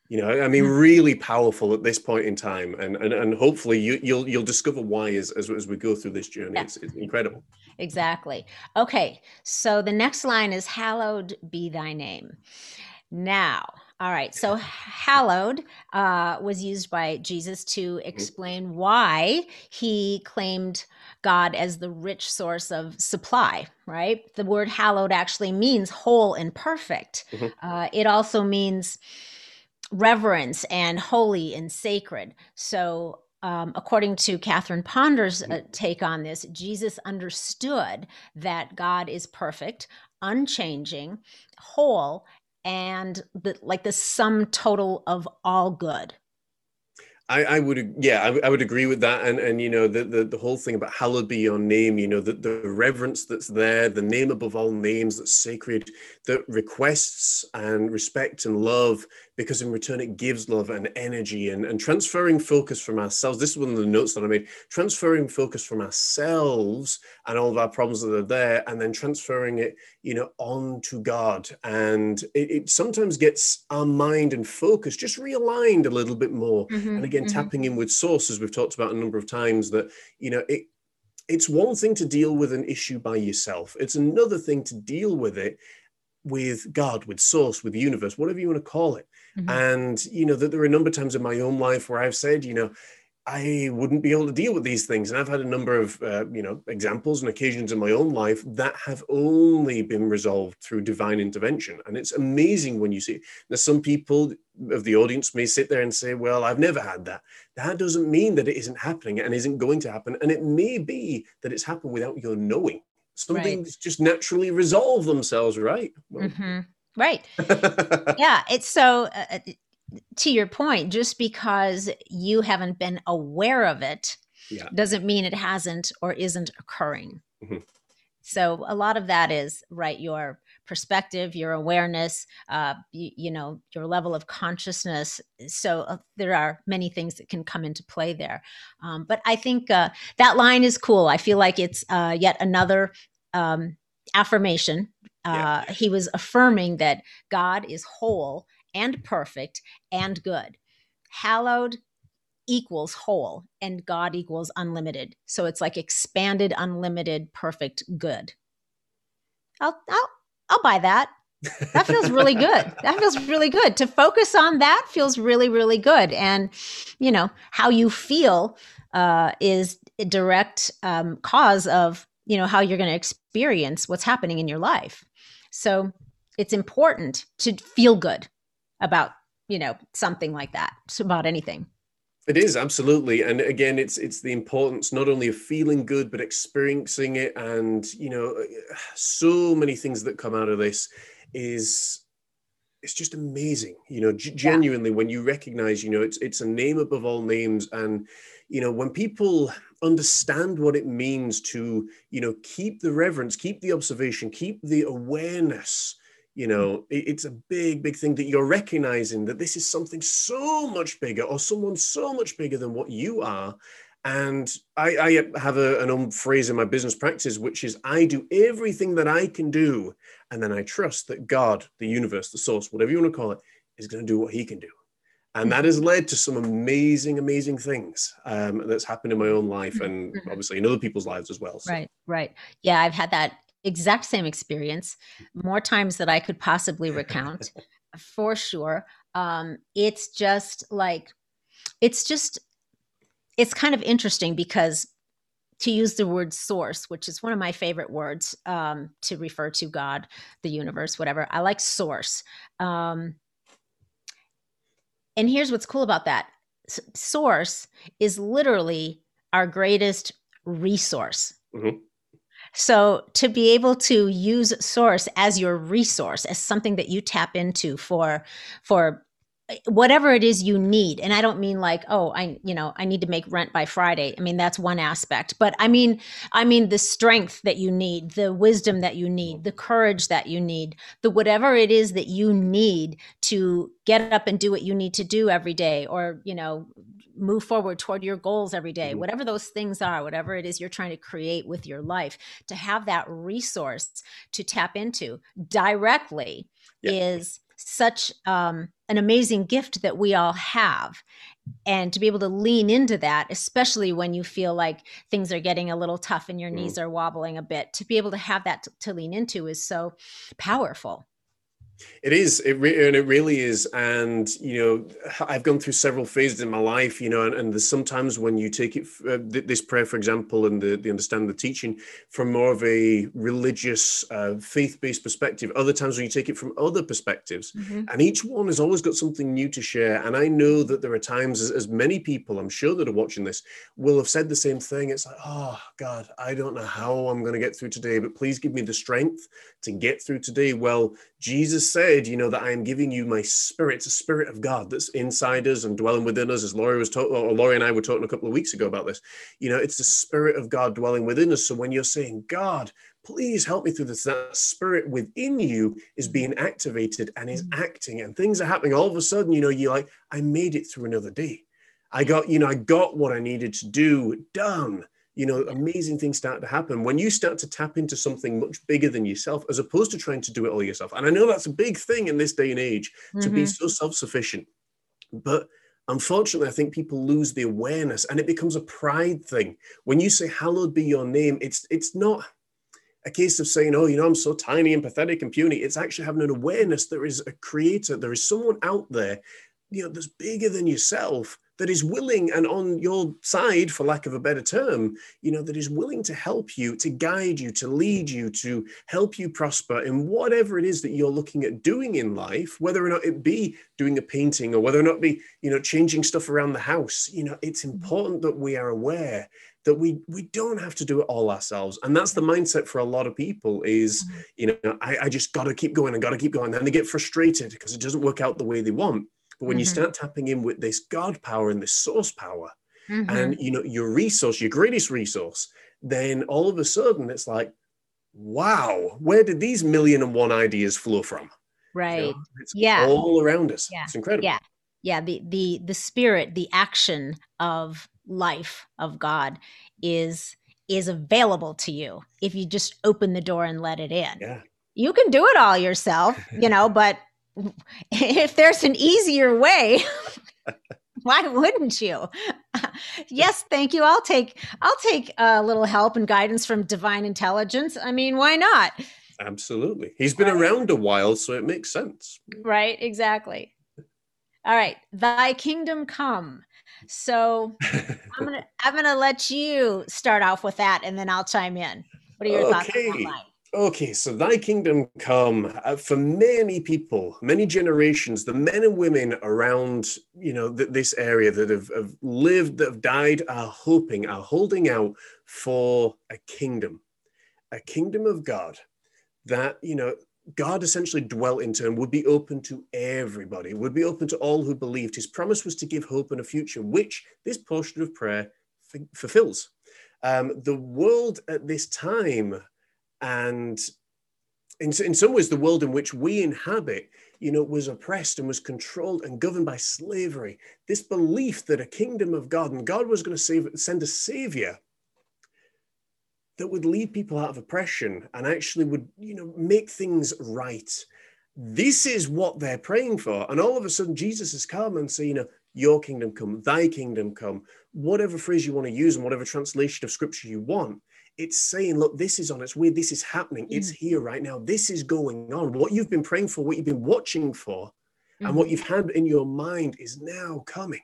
You know, I mean, really powerful at this point in time, and and, and hopefully you, you'll you'll discover why as, as as we go through this journey. Yeah. It's, it's incredible. Exactly. Okay. So the next line is hallowed be thy name. Now, all right. So hallowed uh, was used by Jesus to explain why he claimed God as the rich source of supply, right? The word hallowed actually means whole and perfect. Mhm. Uh, it also means reverence and holy and sacred. So, um, according to Catherine Ponder's uh, take on this, Jesus understood that God is perfect, unchanging, whole, and the, like the sum total of all good. I, I would, yeah, I, I, would agree with that. And and you know the, the the whole thing about hallowed be your name. You know the the reverence that's there, the name above all names that's sacred, that requests and respect and love, because in return it gives love and energy and and transferring focus from ourselves. This is one of the notes that I made. Transferring focus from ourselves and all of our problems that are there, and then transferring it, you know, on to God. And it, it sometimes gets our mind and focus just realigned a little bit more. Mm-hmm. And again mm-hmm. tapping in with sources we've talked about a number of times that you know it it's one thing to deal with an issue by yourself it's another thing to deal with it with god with source with universe whatever you want to call it mm-hmm. and you know that there are a number of times in my own life where i've said you know I wouldn't be able to deal with these things. And I've had a number of, uh, you know, examples and occasions in my own life that have only been resolved through divine intervention. And it's amazing when you see. Now, some people of the audience may sit there and say, "Well, I've never had that." That doesn't mean that it isn't happening and isn't going to happen. And it may be that it's happened without your knowing. Some right. things just naturally resolve themselves, right? Well, mm-hmm. Right. <laughs> yeah. It's so. Uh, uh to your point, just because you haven't been aware of it yeah. doesn't mean it hasn't or isn't occurring. Mm-hmm. So a lot of that is right your perspective, your awareness, uh, you, you, know, your level of consciousness. So uh, there are many things that can come into play there. Um, but I think uh, that line is cool. I feel like it's uh, yet another um, affirmation. Yeah. Uh, he was affirming that God is whole and perfect and good. Hallowed equals whole and God equals unlimited. So it's like expanded, unlimited, perfect good. I'll I'll I'll buy that. That feels really <laughs> good. That feels really good. To focus on that feels really, really good. And you know, how you feel uh, is a direct um, cause of you know how you're going to experience what's happening in your life. So it's important to feel good about you know something like that about anything. It is absolutely. And again it's it's the importance not only of feeling good but experiencing it. And you know <sighs> so many things that come out of this is it's just amazing you know g- genuinely yeah. when you recognize you know it's it's a name above all names and you know when people understand what it means to you know keep the reverence keep the observation keep the awareness you know mm. it's a big big thing that you're recognizing that this is something so much bigger or someone so much bigger than what you are and i, I have a, an own phrase in my business practice which is i do everything that i can do and then i trust that god the universe the source whatever you want to call it is going to do what he can do and that has led to some amazing amazing things um, that's happened in my own life and mm-hmm. obviously in other people's lives as well so. right right yeah i've had that exact same experience, more times that I could possibly recount, <laughs> for sure. Um, it's just like, it's just, it's kind of interesting because to use the word source, which is one of my favorite words um, to refer to God, the universe, whatever. I like source. Um, and here's what's cool about that S- source is literally our greatest resource. Mm-hmm. So to be able to use source as your resource, as something that you tap into for for whatever it is you need and i don't mean like oh i you know i need to make rent by friday i mean that's one aspect but i mean i mean the strength that you need the wisdom that you need the courage that you need the whatever it is that you need to get up and do what you need to do every day or you know move forward toward your goals every day, mm-hmm. whatever those things are, whatever it is you're trying to create with your life, to have that resource to tap into directly yeah. is such um, an amazing gift that we all have. And to be able to lean into that, especially when you feel like things are getting a little tough and your mm. knees are wobbling a bit, to be able to have that to, to lean into is so powerful. It is, it re- and it really is. And you know, I've gone through several phases in my life. You know, and, and there's sometimes when you take it, uh, this prayer, for example, and the, the understand the teaching from more of a religious, uh, faith-based perspective. Other times when you take it from other perspectives, mm-hmm. and each one has always got something new to share. And I know that there are times, as, as many people I'm sure that are watching this will have said the same thing. It's like, oh God, I don't know how I'm going to get through today, but please give me the strength to get through today. Well, Jesus Jesus said, you know, that I am giving you my spirit, it's a spirit of God that's inside us and dwelling within us, as Laurie was talking, or Laurie and I were talking a couple of weeks ago about this. You know, it's the spirit of God dwelling within us. So when you're saying, God, please help me through this, that spirit within you is being activated and is mm-hmm. acting, and things are happening. All of a sudden, you know, you're like, I made it through another day. I got, you know, I got what I needed to do done you know amazing things start to happen when you start to tap into something much bigger than yourself as opposed to trying to do it all yourself and i know that's a big thing in this day and age mm-hmm. to be mm-hmm. so self-sufficient but unfortunately i think people lose the awareness and it becomes a pride thing when you say hallowed be your name it's it's not a case of saying oh you know i'm so tiny and pathetic and puny it's actually having an awareness there is a creator there is someone out there you know that's bigger than yourself that is willing and on your side, for lack of a better term, you know, that is willing to help you, to guide you, to lead you, to help you prosper in whatever it is that you're looking at doing in life, whether or not it be doing a painting or whether or not be, you know, changing stuff around the house. You know, it's mm-hmm. important that we are aware that we we don't have to do it all ourselves and that's the mindset for a lot of people is mm-hmm. you know i, I just got to keep going and got to keep going and then they get frustrated because it doesn't work out the way they want but when mm-hmm. you start tapping in with this God power and this source power, mm-hmm. and you know your resource, your greatest resource, then all of a sudden it's like, wow, where did these million and one ideas flow from? Right. You know, it's yeah. all around us. Yeah. It's incredible. Yeah. Yeah. The the the spirit, the action of life of God is is available to you if you just open the door and let it in. Yeah. You can do it all yourself, you know, but <laughs> if there's an easier way, <laughs> why wouldn't you? <laughs> yes, thank you. I'll take I'll take a little help and guidance from divine intelligence. I mean, why not? Absolutely. He's been around a while, so it makes sense. Right, exactly. All right, thy kingdom come. So I'm gonna I'm gonna let you start off with that, and then I'll chime in. What are your okay. thoughts on that? Okay, so thy kingdom come uh, for many people, many generations, the men and women around, you know, th- this area that have, have lived, that have died, are hoping, are holding out for a kingdom, a kingdom of God that, you know, God essentially dwelt into and would be open to everybody, would be open to all who believed. His promise was to give hope and a future, which this portion of prayer f- fulfills. Um, the world at this time and in, in some ways the world in which we inhabit you know was oppressed and was controlled and governed by slavery. This belief that a kingdom of god and god was going to save, send a savior that would lead people out of oppression and actually would you know make things right. This is what they're praying for. And all of a sudden jesus has come and say you know your kingdom come thy kingdom come. Whatever phrase you want to use and whatever translation of scripture you want it's saying, look, this is on its way. This is happening. Mm. It's here right now. This is going on. What you've been praying for, what you've been watching for, mm. and what mm-hmm. you've had in your mind is now coming.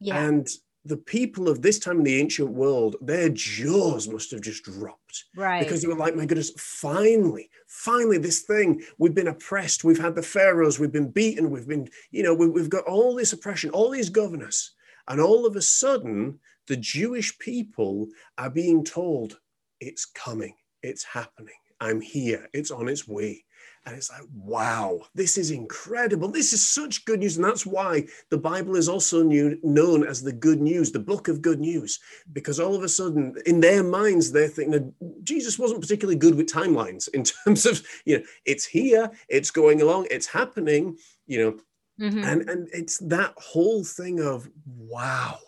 Yeah. And the people of this time in the ancient world, their jaws must have just dropped. Right. Because they were like, my goodness, finally, finally, this thing, we've been oppressed. We've had the pharaohs, we've been beaten, we've been, you know, we, we've got all this oppression, all these governors. And all of a sudden, the Jewish people are being told, it's coming, it's happening. I'm here, it's on its way. And it's like, wow, this is incredible. This is such good news. And that's why the Bible is also new, known as the good news, the book of good news, because all of a sudden, in their minds, they're thinking that Jesus wasn't particularly good with timelines in <laughs> terms of, you know, it's here, it's going along, it's happening, you know. Mm-hmm. And, and it's that whole thing of, wow,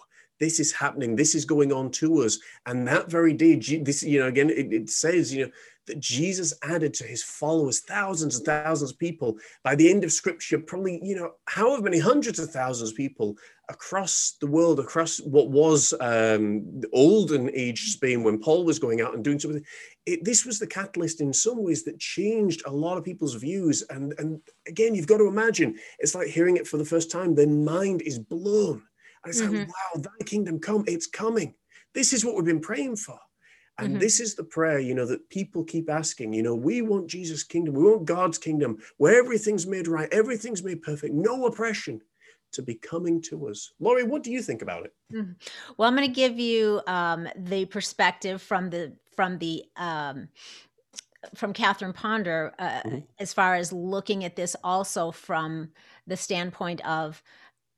this is happening this is going on to us. And that very day this you know again it, it, says you know that jesus added to his followers thousands and thousands of people. By the end of scripture probably you know however many hundreds of thousands of people across the world across what was um, olden age spain when paul was going out and doing something it, this was the catalyst in some ways that changed a lot of people's views. And and again you've got to imagine it's like hearing it for the first time their mind is blown and it's mm-hmm. like, wow, thy kingdom come, it's coming. This is what we've been praying for. And mm-hmm. this is the prayer, you know, that people keep asking. You know, we want Jesus' kingdom, we want God's kingdom where everything's made right, everything's made perfect, no oppression to be coming to us. Laurie, what do you think about it? Mm-hmm. Well, I'm going to give you um, the perspective from the from the um, from Catherine Ponder uh, mm-hmm. as far as looking at this also from the standpoint of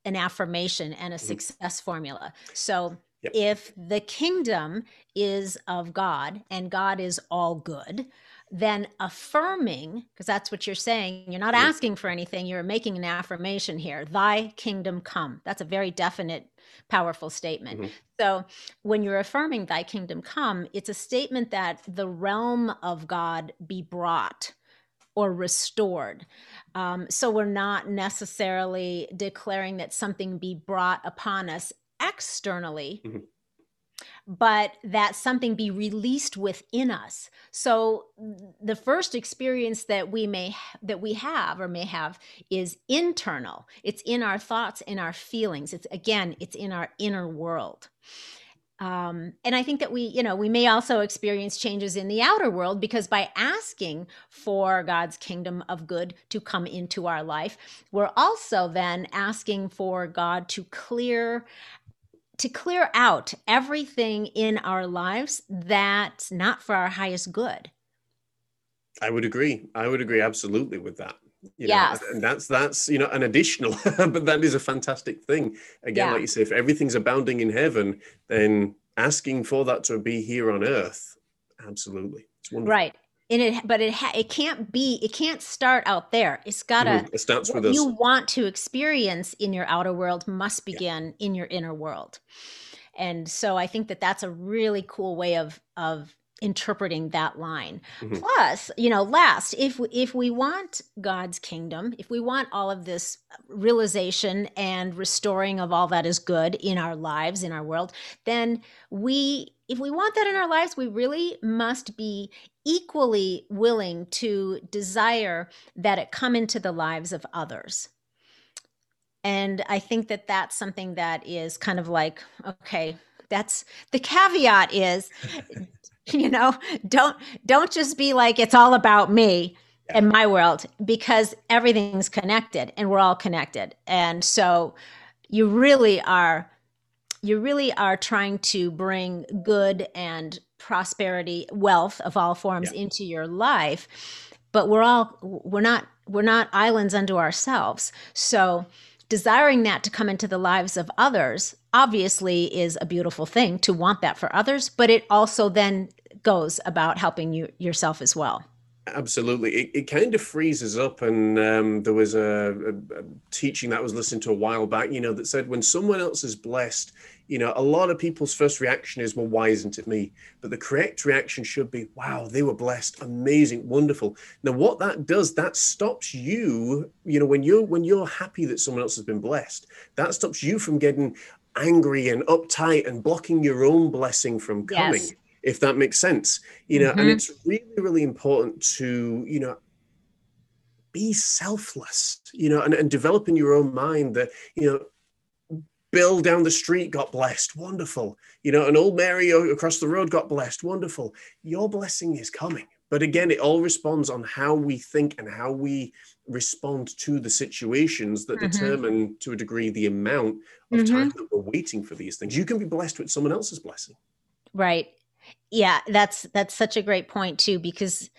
an affirmation and a mm-hmm. success formula. So yep. if the kingdom is of God and God is all good, then affirming, because that's what you're saying, you're not asking for anything, you're making an affirmation here. Thy kingdom come. That's a very definite, powerful statement. Mm-hmm. So when you're affirming thy kingdom come, it's a statement that the realm of God be brought or restored. Um, so we're not necessarily declaring that something be brought upon us externally. Mm-hmm but that something be released within us so the first experience that we may that we have or may have is internal it's in our thoughts in our feelings it's again it's in our inner world um, and i think that we you know we may also experience changes in the outer world because by asking for god's kingdom of good to come into our life we're also then asking for god to clear to clear out everything in our lives that's not for our highest good. I would agree. I would agree absolutely with that. You know, and that's that's you know an additional, <laughs> but that is a fantastic thing. Again, yeah. like you say, if everything's abounding in heaven, then asking for that to be here on earth, absolutely, it's wonderful. Right, and it but it ha- it can't be it can't start out there it's gotta mm-hmm. it starts with us. you want to experience in your outer world must begin yeah. in your inner world and so i think that that's a really cool way of of interpreting that line mm-hmm. plus you know last if if we want god's kingdom if we want all of this realization and restoring of all that is good in our lives in our world then we if we want that in our lives we really must be equally willing to desire that it come into the lives of others and i think that that's something that is kind of like okay that's the caveat is <laughs> you know don't don't just be like it's all about me and my world because everything's connected and we're all connected. And so you really are you really are trying to bring good and prosperity wealth of all forms yeah. into your life but we're all we're not we're not islands unto ourselves. So desiring that to come into the lives of others obviously is a beautiful thing to want that for others but it also then goes about helping you yourself as well. Absolutely. It, it kind of freezes up. And um, there was a, a, a, teaching that was listening to a while back, you know, that said when someone else is blessed, you know, a lot of people's first reaction is, well, why isn't it me? But the correct reaction should be, wow, they were blessed, amazing, wonderful. Now, what that does, that stops you, you know, when you're when you're happy that someone else has been blessed, that stops you from getting angry and uptight and blocking your own blessing from coming. Yes if that makes sense you know mm-hmm. and it's really really important to you know be selfless you know and, and develop in your own mind that you know bill down the street got blessed. Wonderful. You know and old mary across the road got blessed. Wonderful. Your blessing is coming. But again it all responds on how we think and how we respond to the situations that mm-hmm. determine to a degree the amount of mm-hmm. time that we're waiting for these things. You can be blessed with someone else's blessing. Right. Yeah, that's that's such a great point too because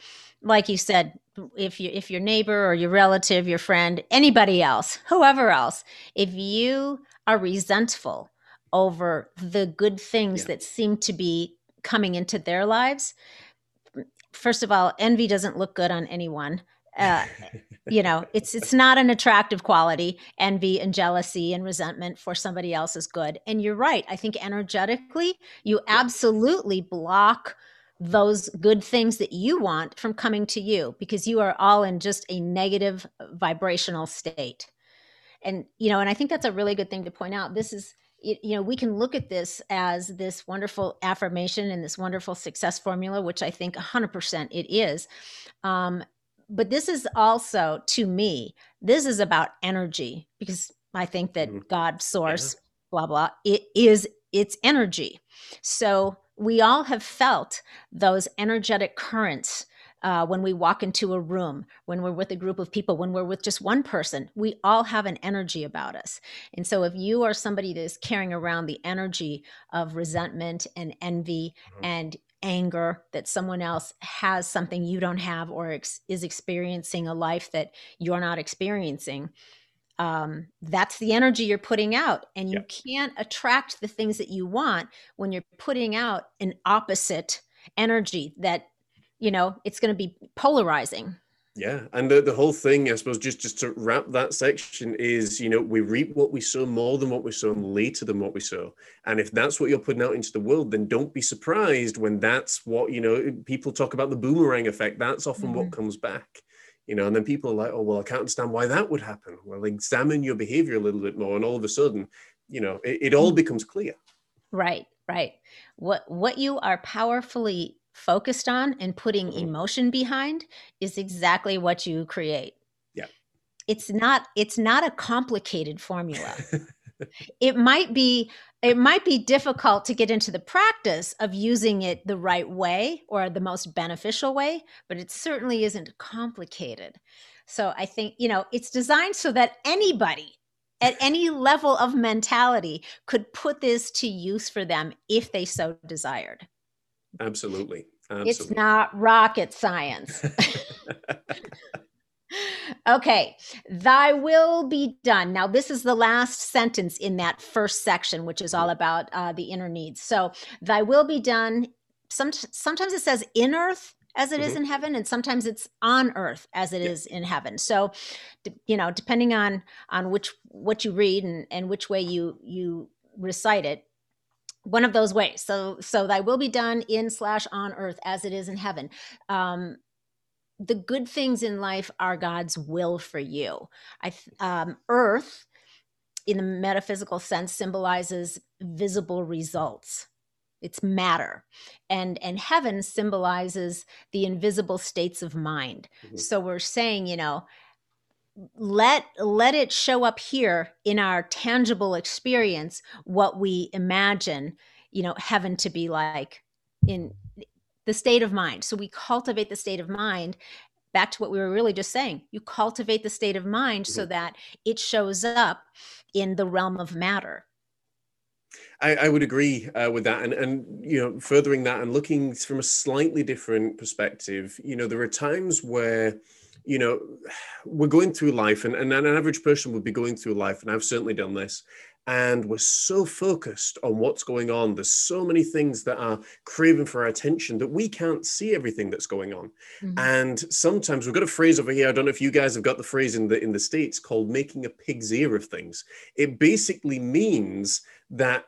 like you said, if you if your neighbor or your relative, your friend, anybody else, whoever else, if you are resentful over the good things yeah. that seem to be coming into their lives, first of all, envy doesn't look good on anyone. Uh, <laughs> you know it's it's not an attractive quality. Envy and jealousy and resentment for somebody else's good. And you're right. I think energetically you absolutely block those good things that you want from coming to you because you are all in just a negative vibrational state and you know and i think that's a really good thing to point out this is you know we can look at this as this wonderful affirmation and this wonderful success formula which i think 100% it is um, but this is also to me this is about energy because i think that mm-hmm. god source yeah. blah blah it is it's energy so we all have felt those energetic currents uh, when we walk into a room, when we're with a group of people, when we're with just one person, we all have an energy about us. And so, if you are somebody that is carrying around the energy of resentment and envy mm-hmm. and anger that someone else has something you don't have or ex- is experiencing a life that you're not experiencing um, that's the energy you're putting out and you can't attract the things that you want when you're putting out an opposite energy that you know it's going to be polarizing yeah, and the, the whole thing, I suppose, just just to wrap that section is, you know, we reap what we sow more than what we sow and later than what we sow. And if that's what you're putting out into the world, then don't be surprised when that's what, you know, people talk about the boomerang effect. That's often mm-hmm. what comes back, you know, and then people are like, oh, well, I can't understand why that would happen. Well, examine your behavior a little bit more. And all of a sudden, you know, it, it all mm-hmm. becomes clear. Right, right. What what you are powerfully focused on and putting mm-hmm. emotion behind is exactly what you create. Yeah. It's not it's not a complicated formula. <laughs> it might be it might be difficult to get into the practice of using it the right way or the most beneficial way, but it certainly isn't complicated. So I think, you know, it's designed so that anybody at <laughs> any level of mentality could put this to use for them if they so desired. Absolutely. Absolutely. It's not rocket science. <laughs> okay, thy will be done. Now, this is the last sentence in that first section, which is all mm-hmm. about uh, the inner needs. So, thy will be done. Some, sometimes it says in earth as it mm-hmm. is in heaven and sometimes it's on earth as it is in heaven so you know depending on on which what you read and and which way you you recite it one of those ways. So so thy will be done in slash on earth as it is in heaven. Um the good things in life are god's will for you. I um earth in the metaphysical sense symbolizes visible results. It's matter. And and heaven symbolizes the invisible states of mind. Mm-hmm. so we're saying you know let let it show up here in our tangible experience what we imagine you know heaven to be like in the state of mind so we cultivate the state of mind back to what we were really just saying you cultivate the state of mind mm-hmm. so that it shows up in the realm of matter I, I would agree uh, with that, and and you know, furthering that and looking from a slightly different perspective, you know, there are times where you know, we're going through life, and, and an average person would be going through life, and I've certainly done this. And we're so focused on what's going on. There's so many things that are craving for our attention that we can't see everything that's going on. Mm-hmm. And sometimes we've got a phrase over here. I don't know if you guys have got the phrase in the in the states called "making a pig's ear of things." It basically means that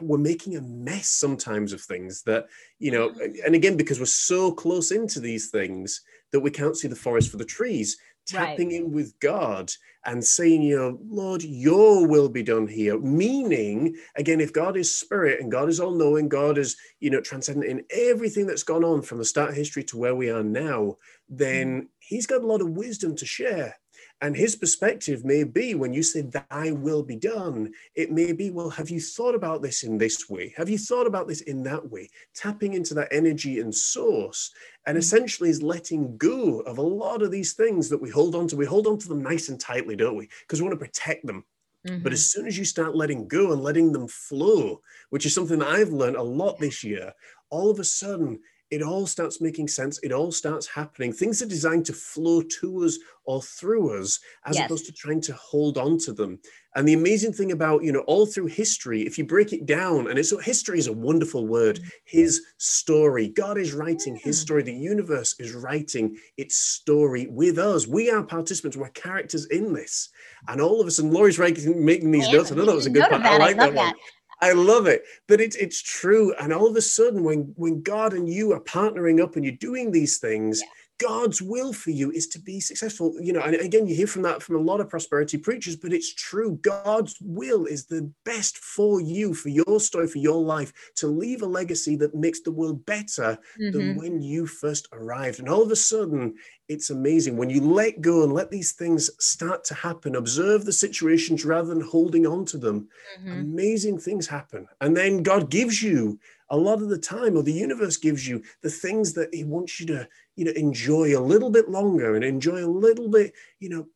we're making a mess sometimes of things that you know mm-hmm. and again because we're so close into these things that we can't see the forest for the trees tapping right. in with god and saying you know lord your will be done here meaning again if god is spirit and god is all knowing god is you know transcendent in everything that's gone on from the start of history to where we are now then mm. he's got a lot of wisdom to share and his perspective may be when you say, Thy will be done, it may be, Well, have you thought about this in this way? Have you thought about this in that way? Tapping into that energy and source, and mm-hmm. essentially is letting go of a lot of these things that we hold on to. We hold on to them nice and tightly, don't we? Because we want to protect them. Mm-hmm. But as soon as you start letting go and letting them flow, which is something that I've learned a lot this year, all of a sudden it all starts making sense. It all starts happening. Things are designed to flow to us or through us, as yes. opposed to trying to hold on to them. And the amazing thing about, you know, all through history, if you break it down, and it's history is a wonderful word, mm. his story. God is writing his story. The universe is writing its story with us. We are participants, we're characters in this. And all of us, and Laurie's writing, making these yeah, notes. I know that was a good part. I like I that, that one. I love it. But it's it's true. And all of a sudden, when when God and you are partnering up and you're doing these things, yeah. God's will for you is to be successful. You know, and again, you hear from that from a lot of prosperity preachers, but it's true. God's will is the best for you, for your story, for your life, to leave a legacy that makes the world better mm-hmm. than when you first arrived. And all of a sudden, it's amazing when you let go and let these things start to happen observe the situations rather than holding on to them mm-hmm. amazing things happen and then god gives you a lot of the time or the universe gives you the things that he wants you to you know enjoy a little bit longer and enjoy a little bit you know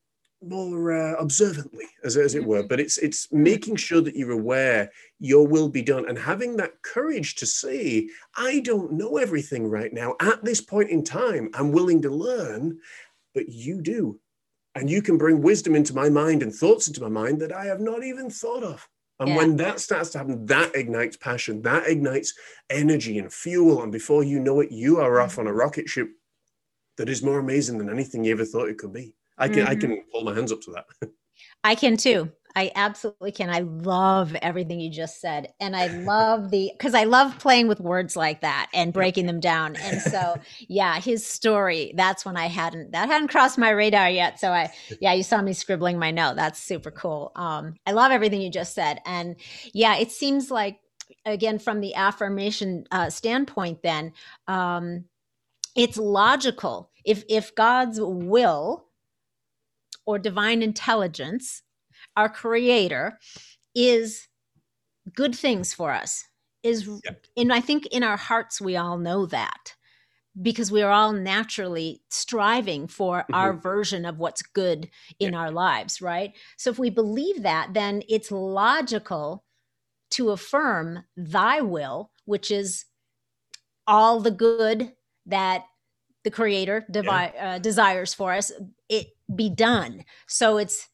more uh, observantly, as, as it were. Mm-hmm. But it's it's making sure that you're aware your will be done and having that courage to say, I don't know everything right now at this point in time. I'm willing to learn, but you do. And you can bring wisdom into my mind and thoughts into my mind that I have not even thought of. And Yeah. when that starts to happen, that ignites passion, that ignites energy and fuel. And before you know it, you are off on a rocket ship that is more amazing than anything you ever thought it could be. I can I Mhm. can hold my hands up to that. <laughs> I can too. I absolutely can. I love everything you just said. And I love the, because I love playing with words like that and breaking them down. And so, <laughs> yeah, his story, that's when I hadn't, that hadn't crossed my radar yet. So I, yeah, you saw me scribbling my note. That's super cool. Um, I love everything you just said. And yeah, it seems like, again, from the affirmation uh, standpoint, then um, it's logical. If, if God's will or divine intelligence our creator is good things for us is Yep. and i think in our hearts we all know that because we are all naturally striving for our version of what's good in our lives right? So if we believe that then it's logical to affirm thy will which is all the good that the creator devi- uh, desires for us. It be done. So it's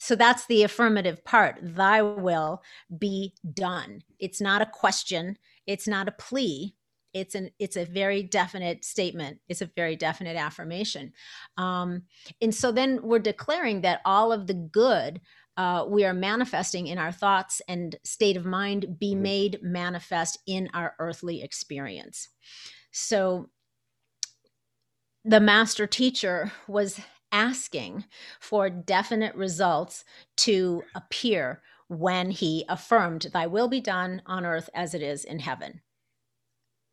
so that's the affirmative part. Thy will be done. It's not a question. It's not a plea. It's an it's a very definite statement. It's a very definite affirmation. Um, and so then we're declaring that all of the good uh, we are manifesting in our thoughts and state of mind be Mhm. made manifest in our earthly experience. So the master teacher was asking for definite results to appear when he affirmed, Thy will be done on earth as it is in heaven.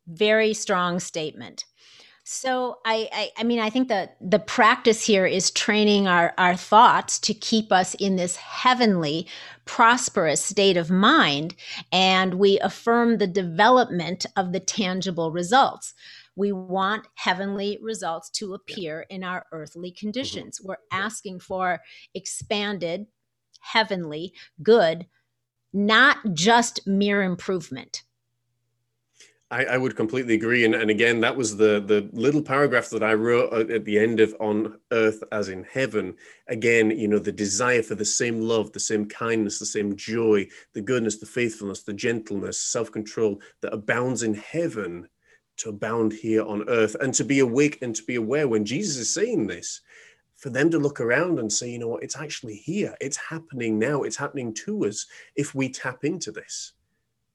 Very strong statement. So I, I, I mean, I think that the practice here is training our, our thoughts to keep us in this heavenly, prosperous state of mind, and we affirm the development of the tangible results. We want heavenly results to appear in our earthly mm-hmm. conditions. We're asking for expanded, heavenly, good, not just mere improvement. I, I would completely agree. And, and again, that was the the little paragraph that I wrote at- at the end of on earth as in heaven. Again, you know, the desire for the same love, the same kindness, the same joy, the goodness, the faithfulness, the gentleness, self-control that abounds in heaven to abound here on earth and to be awake and to be aware when Jesus is saying this, for them to look around and say, you know what, it's actually here. It's happening now. It's happening to us if we tap into this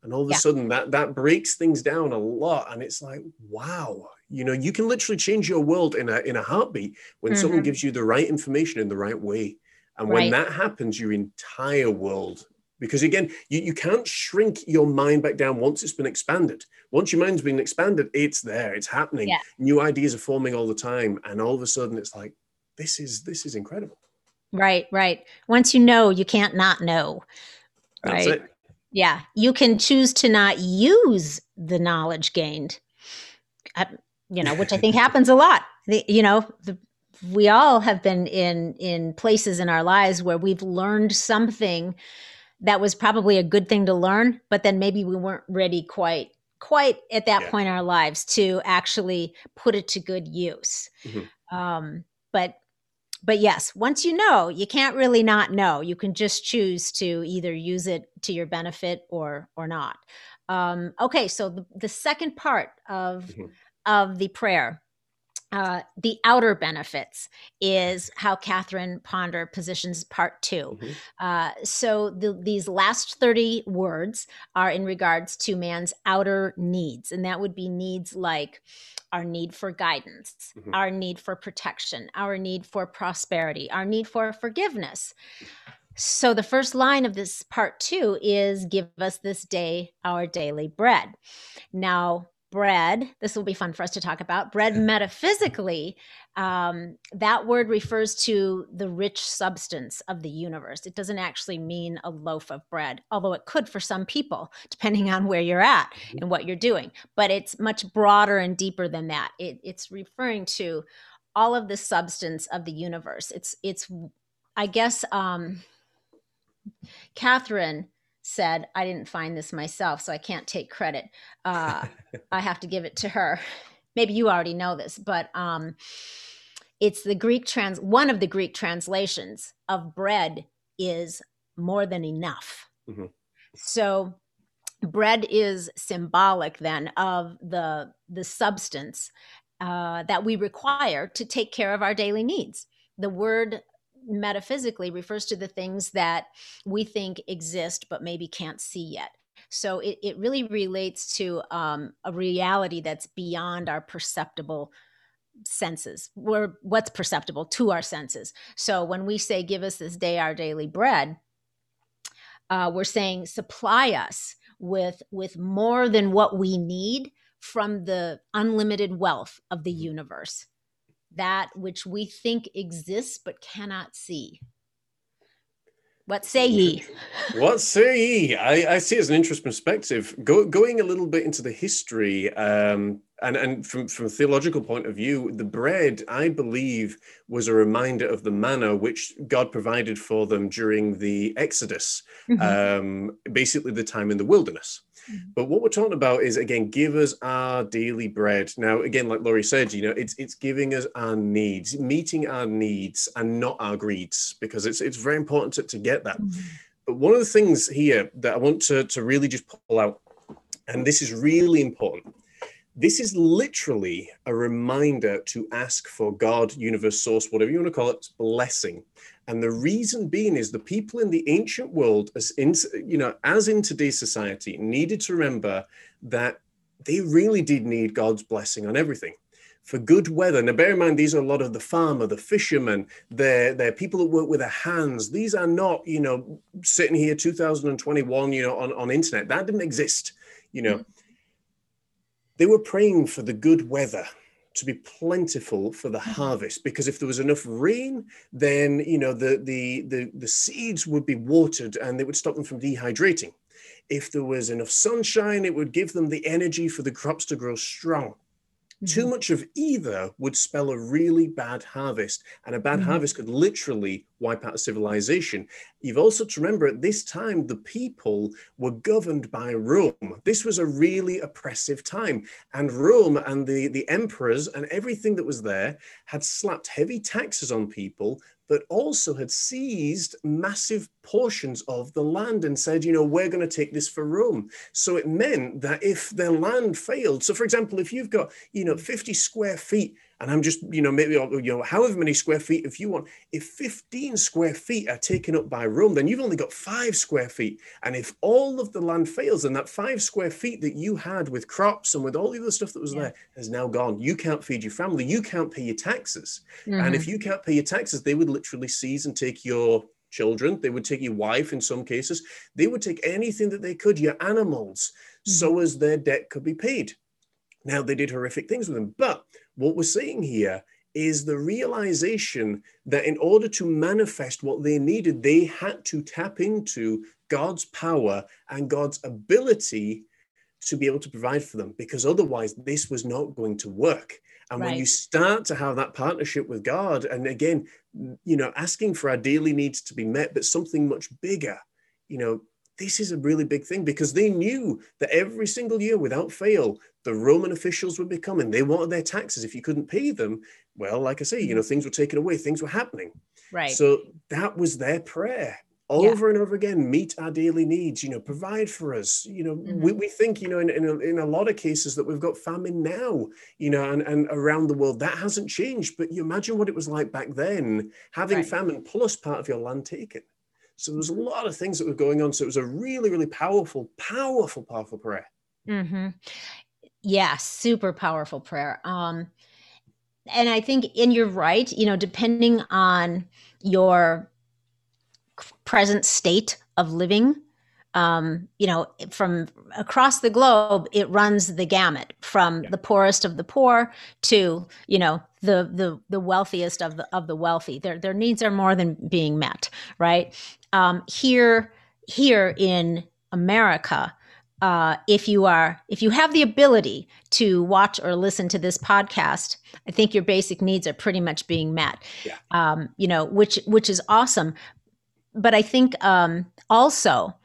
and all of a Yeah. sudden that that breaks things down a lot and it's like wow you know you can literally change your world in a in a heartbeat when someone Mhm. gives you the right information in the right way and Right. when that happens your entire world because again you, you can't shrink your mind back down once it's been expanded once your mind's been expanded it's there it's happening Yeah. new ideas are forming all the time and all of a sudden it's like this is this is incredible Right, right. Once you know, you can't not know. that's Right. it Yeah, you can choose to not use the knowledge gained, uh, you know, which I think <laughs> happens a lot. The, you know, the, we all have been in in places in our lives where we've learned something that was probably a good thing to learn, but then maybe we weren't ready quite quite at that Yeah. point in our lives to actually put it to good use. Mhm. Um, but but yes, once you know, you can't really not know. You can just choose to either use it to your benefit or or not. Um, okay, so the, the second part of Mhm. of the prayer, uh, the outer benefits, is how Catherine Ponder positions part 2 Mhm. Uh, so the, these last thirty words are in regards to man's outer needs, and that would be needs like our need for guidance, Mhm. our need for protection, our need for prosperity, our need for forgiveness. So the first line of this part two is give us this day our daily bread. Now, bread, this will be fun for us to talk about. Bread metaphysically, um, that word refers to the rich substance of the universe. It doesn't actually mean a loaf of bread, although it could for some people, depending on where you're at and what you're doing. But it's much broader and deeper than that. It, it's referring to all of the substance of the universe. It's it's I guess um, Catherine said, I didn't find this myself, so I can't take credit. Uh, <laughs> I have to give it to her. Maybe you already know this, but um, it's the Greek trans. One of the Greek translations of bread is more than enough. Mm-hmm. So bread is symbolic then of the the substance uh, that we require to take care of our daily needs. The word metaphysically refers to the things that we think exist but maybe can't see yet. So it, it really relates to um, a reality that's beyond our perceptible senses. We're what's perceptible to our senses. So when we say, "Give us this day our daily bread," uh, we're saying, "Supply us with with more than what we need from the unlimited wealth of the universe, that which we think exists but cannot see." What say ye? what say ye? I, I see as an interesting perspective. Go, going a little bit into the history, um, and, and from, from a theological point of view, the bread, I believe, was a reminder of the manna which God provided for them during the Exodus, mm-hmm. um, basically the time in the wilderness. Mm-hmm. But what we're talking about is again, give us our daily bread. Now, again, like Laurie said, you know, it's it's giving us our needs, meeting our needs and not our greeds, because it's it's very important to, to get that. Mm-hmm. But one of the things here that I want to, to really just pull out, and this is really important, this is literally a reminder to ask for God, universe, source, whatever you want to call it, blessing. And the reason being is the people in the ancient world, as in, you know, as in today's society, needed to remember that they really did need God's blessing on everything. For good weather. Now, bear in mind, these are a lot of the farmer, the fishermen, they're, they're people that work with their hands. These are not, you know, sitting here 2021, you know, on, on internet. That didn't exist, you know. Mm-hmm they were praying for the good weather to be plentiful for the mm-hmm. harvest because if there was enough rain then you know the the the, the seeds would be watered and they would stop them from dehydrating if there was enough sunshine it would give them the energy for the crops to grow strong too mm-hmm. much of either would spell a really bad harvest, and a bad mm-hmm. harvest could literally wipe out a civilization. You've also to remember at this time, the people were governed by Rome. This was a really oppressive time, and Rome and the, the emperors and everything that was there had slapped heavy taxes on people but also had seized massive portions of the land and said, you know, we're going to take this for Rome. So it meant that if their land failed, so for example, if you've got, you know, 50 square feet and I'm just, you know, maybe, you know, however many square feet, if you want, if 15 square feet are taken up by Rome, then you've only got five square feet. And if all of the land fails, then that five square feet that you had with crops and with all the other stuff that was yeah. there has now gone. You can't feed your family. You can't pay your taxes. Mm-hmm. And if mm-hmm. you can't pay your taxes, they would literally seize and take your children. They would take your wife in some cases. They would take anything that they could, your animals, mm-hmm. so as their debt could be paid. Now, they did horrific things with them. But what we're seeing here is the realization that in order to manifest what they needed, they had to tap into God's power and God's ability to be able to provide for them, because otherwise, this was not going to work. And right. when you start to have that partnership with God, and again, you know, asking for our daily needs to be met, but something much bigger, you know, this is a really big thing because they knew that every single year, without fail, the Roman officials would be coming. They wanted their taxes. If you couldn't pay them, well, like I say, you know, things were taken away, things were happening. Right. So that was their prayer over yeah. and over again meet our daily needs you know provide for us you know mm-hmm. we, we think you know in, in a, in, a, lot of cases that we've got famine now you know and, and around the world that hasn't changed but you imagine what it was like back then having right. famine plus part of your land taken so there was a lot of things that were going on. So it was a really, really powerful, powerful, powerful prayer. Mm-hmm. Yeah, super powerful prayer. Um, and I think, and you're right, you know, depending on your present state of living, um, you know, from across the globe, it runs the gamut from yeah. the poorest of the poor to, you know, the the the wealthiest of the of the wealthy. Their their needs are more than being met, right? Um, here here in America, uh, if you are if you have the ability to watch or listen to this podcast i think your basic needs are pretty much being met Yeah. um, you know which which is awesome but i think um, also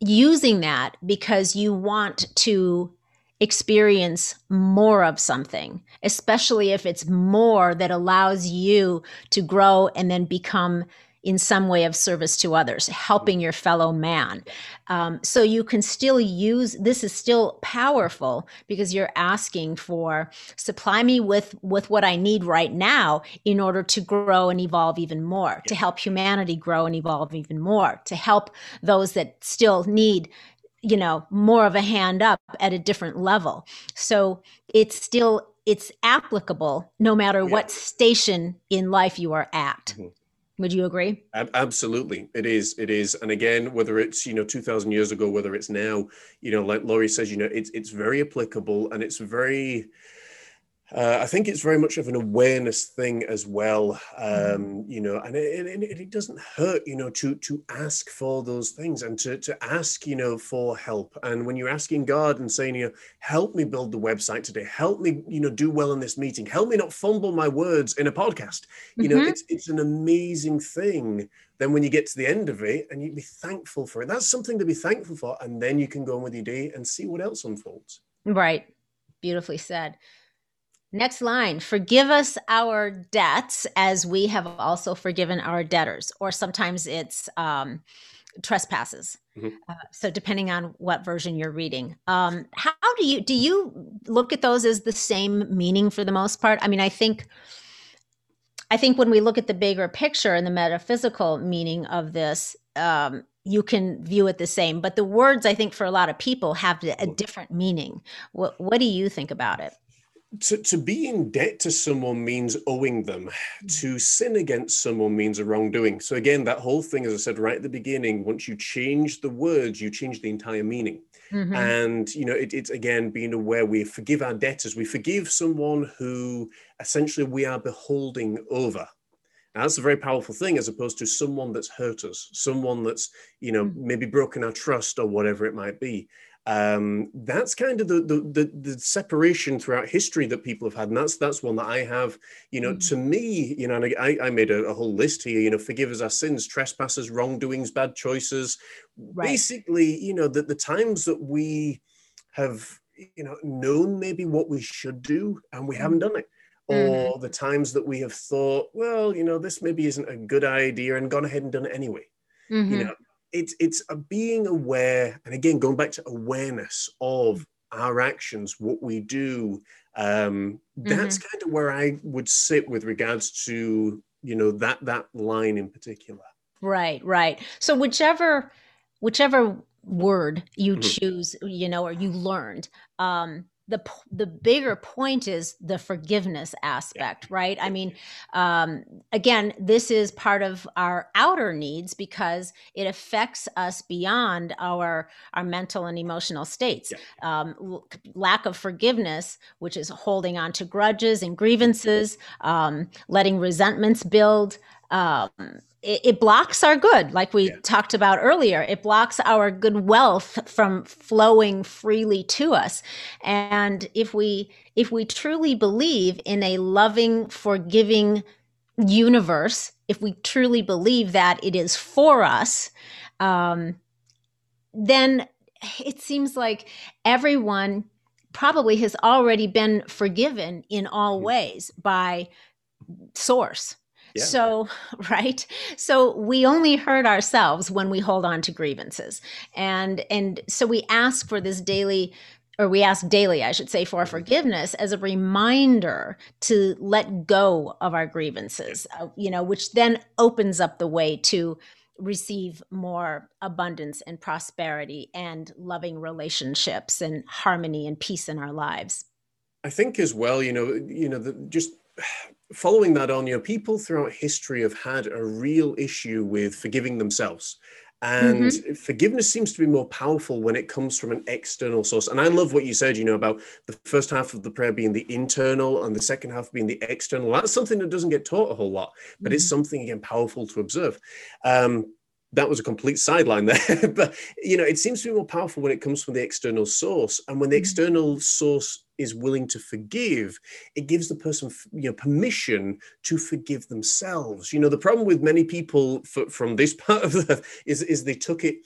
using that because you want to experience more of something especially if it's more that allows you to grow and then become in some way of service to others, helping your fellow man. Um, so you can still use this is still powerful because you're asking for supply me with with what I need right now in order to grow and evolve even more, to help humanity grow and evolve even more, to help those that still need you know more of a hand up at a different level. So it's still it's applicable no matter Yeah. what station in life you are at. Mhm. Would you agree? Absolutely, it is. It is, and again, whether it's you know two thousand years ago, whether it's now, you know, like Laurie says, you know, it's it's very applicable, and it's very. Uh, I think it's very much of an awareness thing as well, um, you know, and it, it, it doesn't hurt, you know, to to ask for those things and to to ask, you know, for help. And when you're asking God and saying, you know, help me build the website today, help me, you know, do well in this meeting, help me not fumble my words in a podcast, you know Mhm. it's it's an amazing thing then when you get to the end of it and you be thankful for it that's something to be thankful for and then you can go on with your day and see what else unfolds Right. Beautifully said. Next line Forgive us our debts as we have also forgiven our debtors. Or sometimes it's um, trespasses. Mhm. Uh, so depending on what version you're reading, um, how do you do you look at those as the same meaning for the most part? I mean, I think I think when we look at the bigger picture and the metaphysical meaning of this, um, you can view it the same. But the words, I think, for a lot of people have a different meaning. What What do you think about it? To, to be in debt to someone means owing them. To sin against someone means a wrongdoing. So again that whole thing as i said right at the beginning once you change the words you change the entire meaning. Mhm. and you know it, it's again being aware we forgive our debtors. We forgive someone who essentially we are beholding over. Now, that's a very powerful thing as opposed to someone that's hurt us someone that's you know Mm. maybe broken our trust or whatever it might be um, that's kind of the, the the the separation throughout history that people have had and that's that's one that i have. You know Mm. to me you know and I, I made a, a whole list here you know forgive us our sins trespasses wrongdoings bad choices. Right. basically you know that the times that we have you know known maybe what we should do and we haven't done it or the times that we have thought well you know this maybe isn't a good idea and gone ahead and done it anyway. You know it's it's a being aware and again going back to awareness of our actions what we do um that's kind of where i would sit with regards to you know that that line in particular Right, right. So whichever whichever word you Mhm. choose, you know, or you learned, um, the the bigger point is the forgiveness aspect, right? I mean, um, again, this is part of our outer needs because it affects us beyond our our mental and emotional states. Um, l- lack of forgiveness, which is holding on to grudges and grievances, um, letting resentments build. Um, it, it blocks our good, like we Yeah. talked about earlier. It blocks our good wealth from flowing freely to us. And if we if we truly believe in a loving, forgiving universe, if we truly believe that it is for us, um, then it seems like everyone probably has already been forgiven in all ways by source. Yeah. So, <laughs> right? So we only hurt ourselves when we hold on to grievances. And and so we ask for this daily or we ask daily, I should say, for Mhm. forgiveness as a reminder to let go of our grievances, uh, you know, which then opens up the way to receive more abundance and prosperity and loving relationships and harmony and peace in our lives. I think as well, you know, you know, the, just following that on, you know, people throughout history have had a real issue with forgiving themselves. And forgiveness seems to be more powerful when it comes from an external source. And I love what you said, you know, about the first half of the prayer being the internal and the second half being the external. That's something that doesn't get taught a whole lot, but it's something, again, powerful to observe. Um, that was a complete sideline there. <laughs> but you know, it seems to be more powerful when it comes from the external source, and when the mm-hmm. external source is willing to forgive, it gives the person you know permission to forgive themselves. You know, the problem with many people for, from this <laughs> part of the is is they took it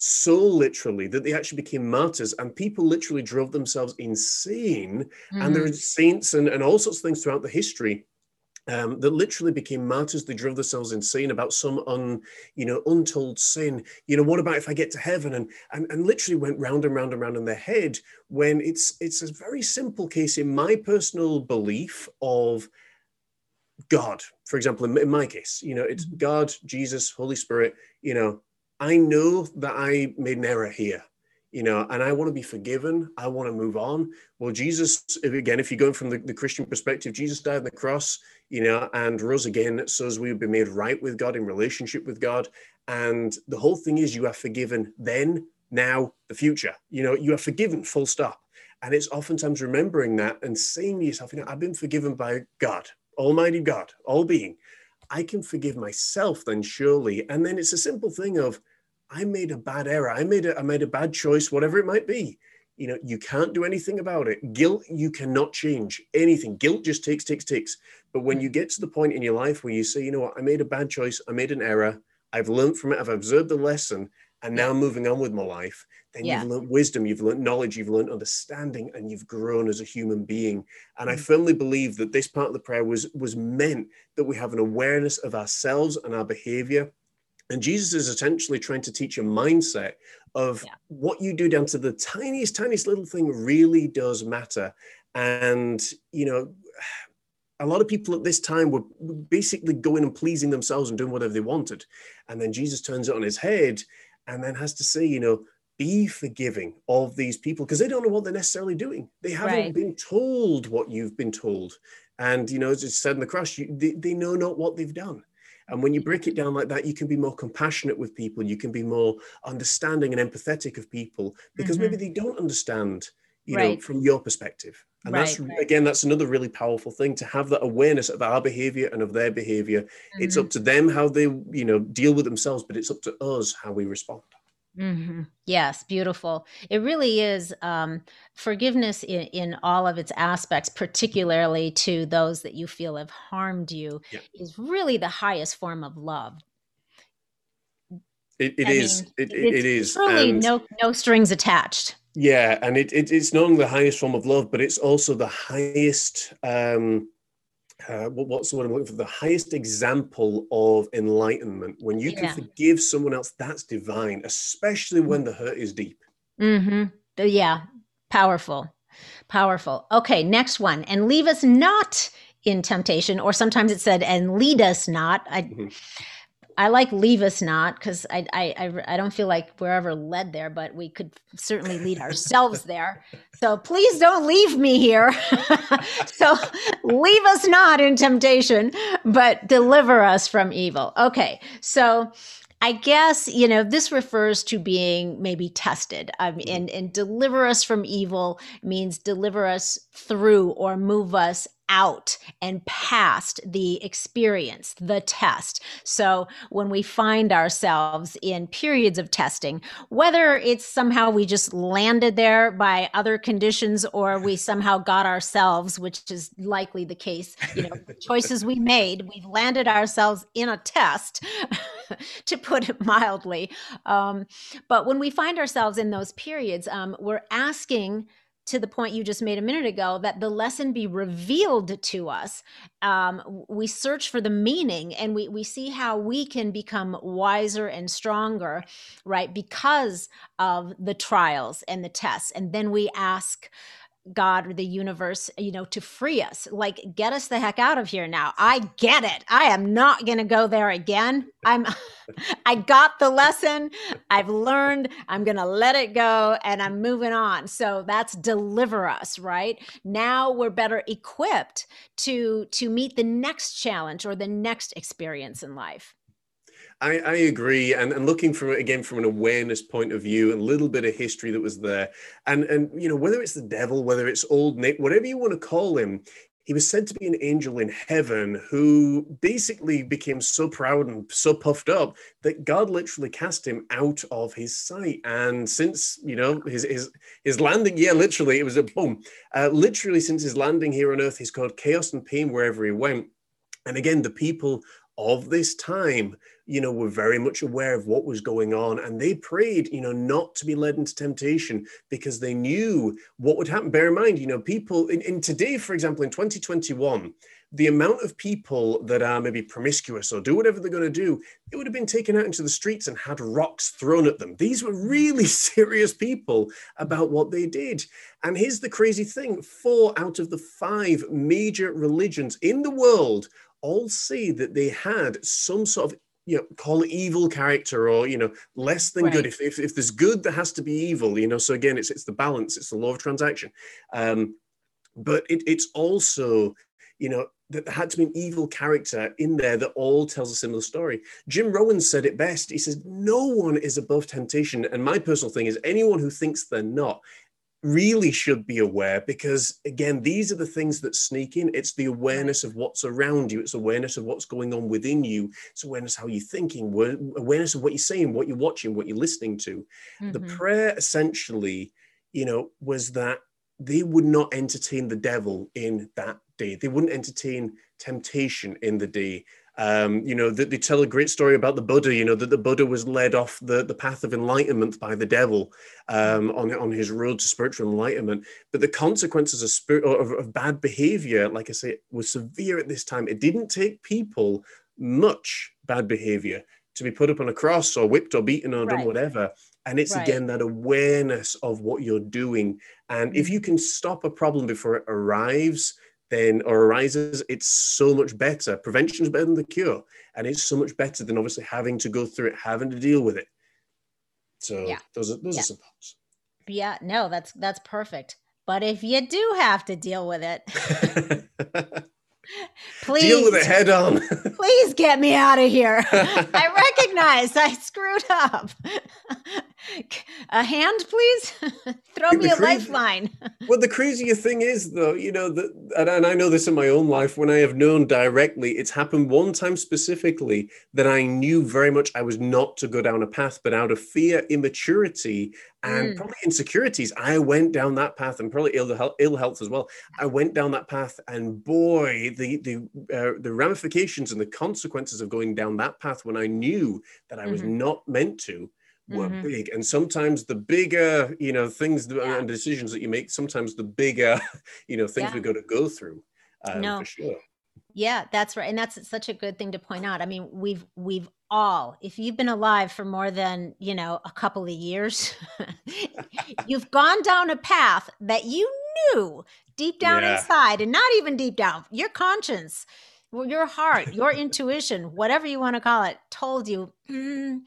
so literally that they actually became martyrs and people literally drove themselves insane mm. and there are saints and, and all sorts of things throughout the history um, that literally became martyrs. They drove themselves insane about some un, you know, untold sin. You know, what about if I get to heaven? And and, and literally went round and round and round in their head. When it's it's a very simple case in my personal belief of God. For example, in, in my case, you know, it's mm-hmm. God, Jesus, Holy Spirit. You know, I know that I made an error here you know, and I want to be forgiven. I want to move on. Well, Jesus, again, if you're going from the, the Christian perspective, Jesus died on the cross, you know, and rose again so as we would be made right with God in relationship with God. And the whole thing is you are forgiven then, now, the future. You know, you are forgiven, full stop. And it's oftentimes remembering that and saying to yourself, you know, I've been forgiven by God, Almighty God, all being. I can forgive myself then, surely. And then it's a simple thing of, I made a bad error. I made a, I made a bad choice, whatever it might be. You know, you can't do anything about it. Guilt, you cannot change anything. Guilt just takes, takes, takes. But when you get to the point in your life where you say, you know what, I made a bad choice, I made an error, I've learned from it, I've observed the lesson, and now moving on with my life, then yeah. you've learned wisdom, you've learned knowledge, you've learned understanding, and you've grown as a human being. And I mm. firmly believe that this part of the prayer was was meant that we have an awareness of ourselves and our behavior and Jesus is essentially trying to teach a mindset of yeah. what you do down to the tiniest, tiniest little thing really does matter. And, you know, a lot of people at this time were basically going and pleasing themselves and doing whatever they wanted. And then Jesus turns it on his head and then has to say, you know, be forgiving of these people because they don't know what they're necessarily doing. They haven't right. been told what you've been told. And, you know, as it said in the cross, you, they, they know not what they've done. And when you break it down like that, you can be more compassionate with people. You can be more understanding and empathetic of people because mm-hmm. maybe they don't understand, you right. know, from your perspective. And right, that's right. again, that's another really powerful thing to have that awareness of our behavior and of their behavior. Mm-hmm. It's up to them how they, you know, deal with themselves, but it's up to us how we respond. Mm-hmm. Yes, beautiful. It really is um, forgiveness in, in all of its aspects, particularly to those that you feel have harmed you, yeah. is really the highest form of love. It, it is. Mean, it, it, it is. Really, and no no strings attached. Yeah, and it, it, it's not only the highest form of love, but it's also the highest. Um, uh, what's the word I'm looking for? The highest example of enlightenment. When you can yeah. forgive someone else, that's divine, especially when the hurt is deep. Mm-hmm. Yeah, powerful, powerful. Okay, next one. And leave us not in temptation, or sometimes it said, and lead us not. I, mm-hmm. I like leave us not because I, I I don't feel like we're ever led there, but we could certainly lead ourselves there. So please don't leave me here. <laughs> so leave us not in temptation, but deliver us from evil. Okay, so I guess, you know, this refers to being maybe tested. Um, and, and deliver us from evil means deliver us through or move us out and past the experience, the test. So when we find ourselves in periods of testing, whether it's somehow we just landed there by other conditions or we somehow got ourselves, which is likely the case, you know, <laughs> choices we made, we've landed ourselves in a test, <laughs> to put it mildly. Um, but when we find ourselves in those periods, um, we're asking to the point you just made a minute ago that the lesson be revealed to us. Um, we search for the meaning and we, we see how we can become wiser and stronger right because of the trials and the tests. And then we ask God or the universe, you know, to free us. Like, get us the heck out of here now. I get it. I am not going to go there again. I'm, <laughs> I got the lesson. I've learned. I'm going to let it go and I'm moving on. So that's deliver us, right? Now we're better equipped to, to meet the next challenge or the next experience in life. I, I agree, and, and looking from again from an awareness point of view, a little bit of history that was there, and and you know whether it's the devil, whether it's old Nick, whatever you want to call him, he was said to be an angel in heaven who basically became so proud and so puffed up that God literally cast him out of his sight. And since you know his his his landing, yeah, literally, it was a boom. Uh, literally, since his landing here on Earth, he's caused chaos and pain wherever he went. And again, the people of this time, you know, were very much aware of what was going on. And they prayed, you know, not to be led into temptation because they knew what would happen. Bear in mind, you know, people in, in today, for example, in 2021, the amount of people that are maybe promiscuous or do whatever they're going to do, it would have been taken out into the streets and had rocks thrown at them. These were really <laughs> serious people about what they did. And here's the crazy thing four out of the five major religions in the world all say that they had some sort of you know call it evil character or you know less than right. good if, if, if there's good there has to be evil you know so again it's it's the balance it's the law of transaction um but it, it's also you know that there had to be an evil character in there that all tells a similar story. Jim Rohn said it best. He says, No one is above temptation. And my personal thing is, anyone who thinks they're not really should be aware because again these are the things that sneak in. It's the awareness of what's around you. It's awareness of what's going on within you. It's awareness how you're thinking awareness of what you're saying what you're watching what you're listening to. Mm-hmm. the prayer essentially you know was that they would not entertain the devil in that day. They wouldn't entertain temptation in the day um, you know, that they tell a great story about the Buddha, you know, that the Buddha was led off the, the path of enlightenment by the devil um, on, on his road to spiritual enlightenment. But the consequences of, spirit, of, of bad behavior, like I say, was severe at this time. It didn't take people much bad behavior to be put up on a cross or whipped or beaten or right. done whatever. And it's right. again that awareness of what you're doing. And if you can stop a problem before it arrives, then or arises, it's so much better. Prevention is better than the cure, and it's so much better than obviously having to go through it, having to deal with it. So yeah. those are those yeah. are some thoughts. Yeah, no, that's that's perfect. But if you do have to deal with it, <laughs> <laughs> Please <laughs> deal with it head on. <laughs> <laughs> please get me out of here. I recognize I screwed up. a hand, please. Throw me a crazy, lifeline. well, the crazier thing is, though, you know, that, and, and I know this in my own life when I have known directly, it's happened one time specifically that I knew very much I was not to go down a path, but out of fear, immaturity, and mm. probably insecurities, I went down that path, and probably ill health, Ill health as well. I went down that path, and boy, the the uh, the ramifications and the consequences of going down that path when I knew that I was mm-hmm. not meant to were mm-hmm. big and sometimes the bigger you know things yeah. and decisions that you make sometimes the bigger <laughs> you know things yeah. we got to go through um, no. for sure yeah that's right and that's such a good thing to point out i mean we've we've all if you've been alive for more than you know a couple of years <laughs> you've gone down a path that you knew deep down yeah. inside and not even deep down your conscience your heart, your intuition, whatever you want to call it, told you mm,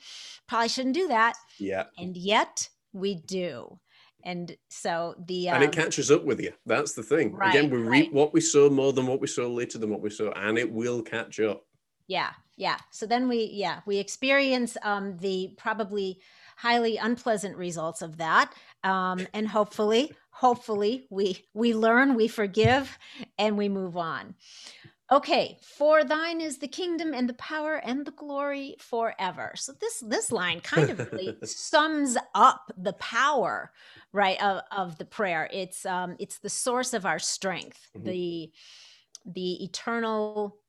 probably shouldn't do that. Yeah. And yet we do. And so the um, and it um, catches up with you. That's the thing. Right, Again, we right. reap what we sow more than what we sow later than what we sow, and it will catch up. Yeah, yeah. So then we, yeah, we experience um, the probably highly unpleasant results of that, um, and hopefully, hopefully, we we learn, we forgive, and we move on. Okay, for thine is the kingdom and the power and the glory forever. So this this line kind of really <laughs> sums up the power, right, of, of the prayer. It's um it's the source of our strength, mm-hmm. the the eternal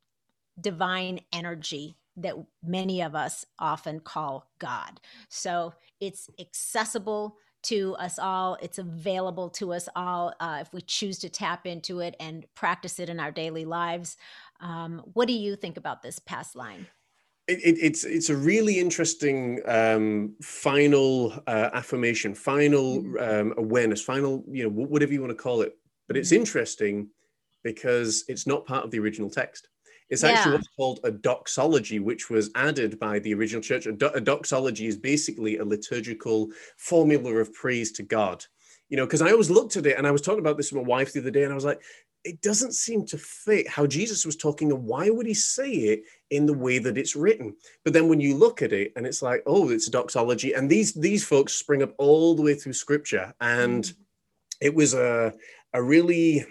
divine energy that many of us often call God. So it's accessible to us all. It's available to us all uh, if we choose to tap into it and practice it in our daily lives. Um, what do you think about this past line? It, it, it's it's a really interesting um, final uh, affirmation, final um, awareness, final you know whatever you want to call it. But it's mm-hmm. interesting because it's not part of the original text. It's actually yeah. what's called a doxology, which was added by the original church. A, do- a doxology is basically a liturgical formula of praise to God. You know, because I always looked at it and I was talking about this with my wife the other day, and I was like, it doesn't seem to fit how Jesus was talking, and why would he say it in the way that it's written? But then when you look at it, and it's like, oh, it's a doxology, and these these folks spring up all the way through Scripture, and mm. it was a a really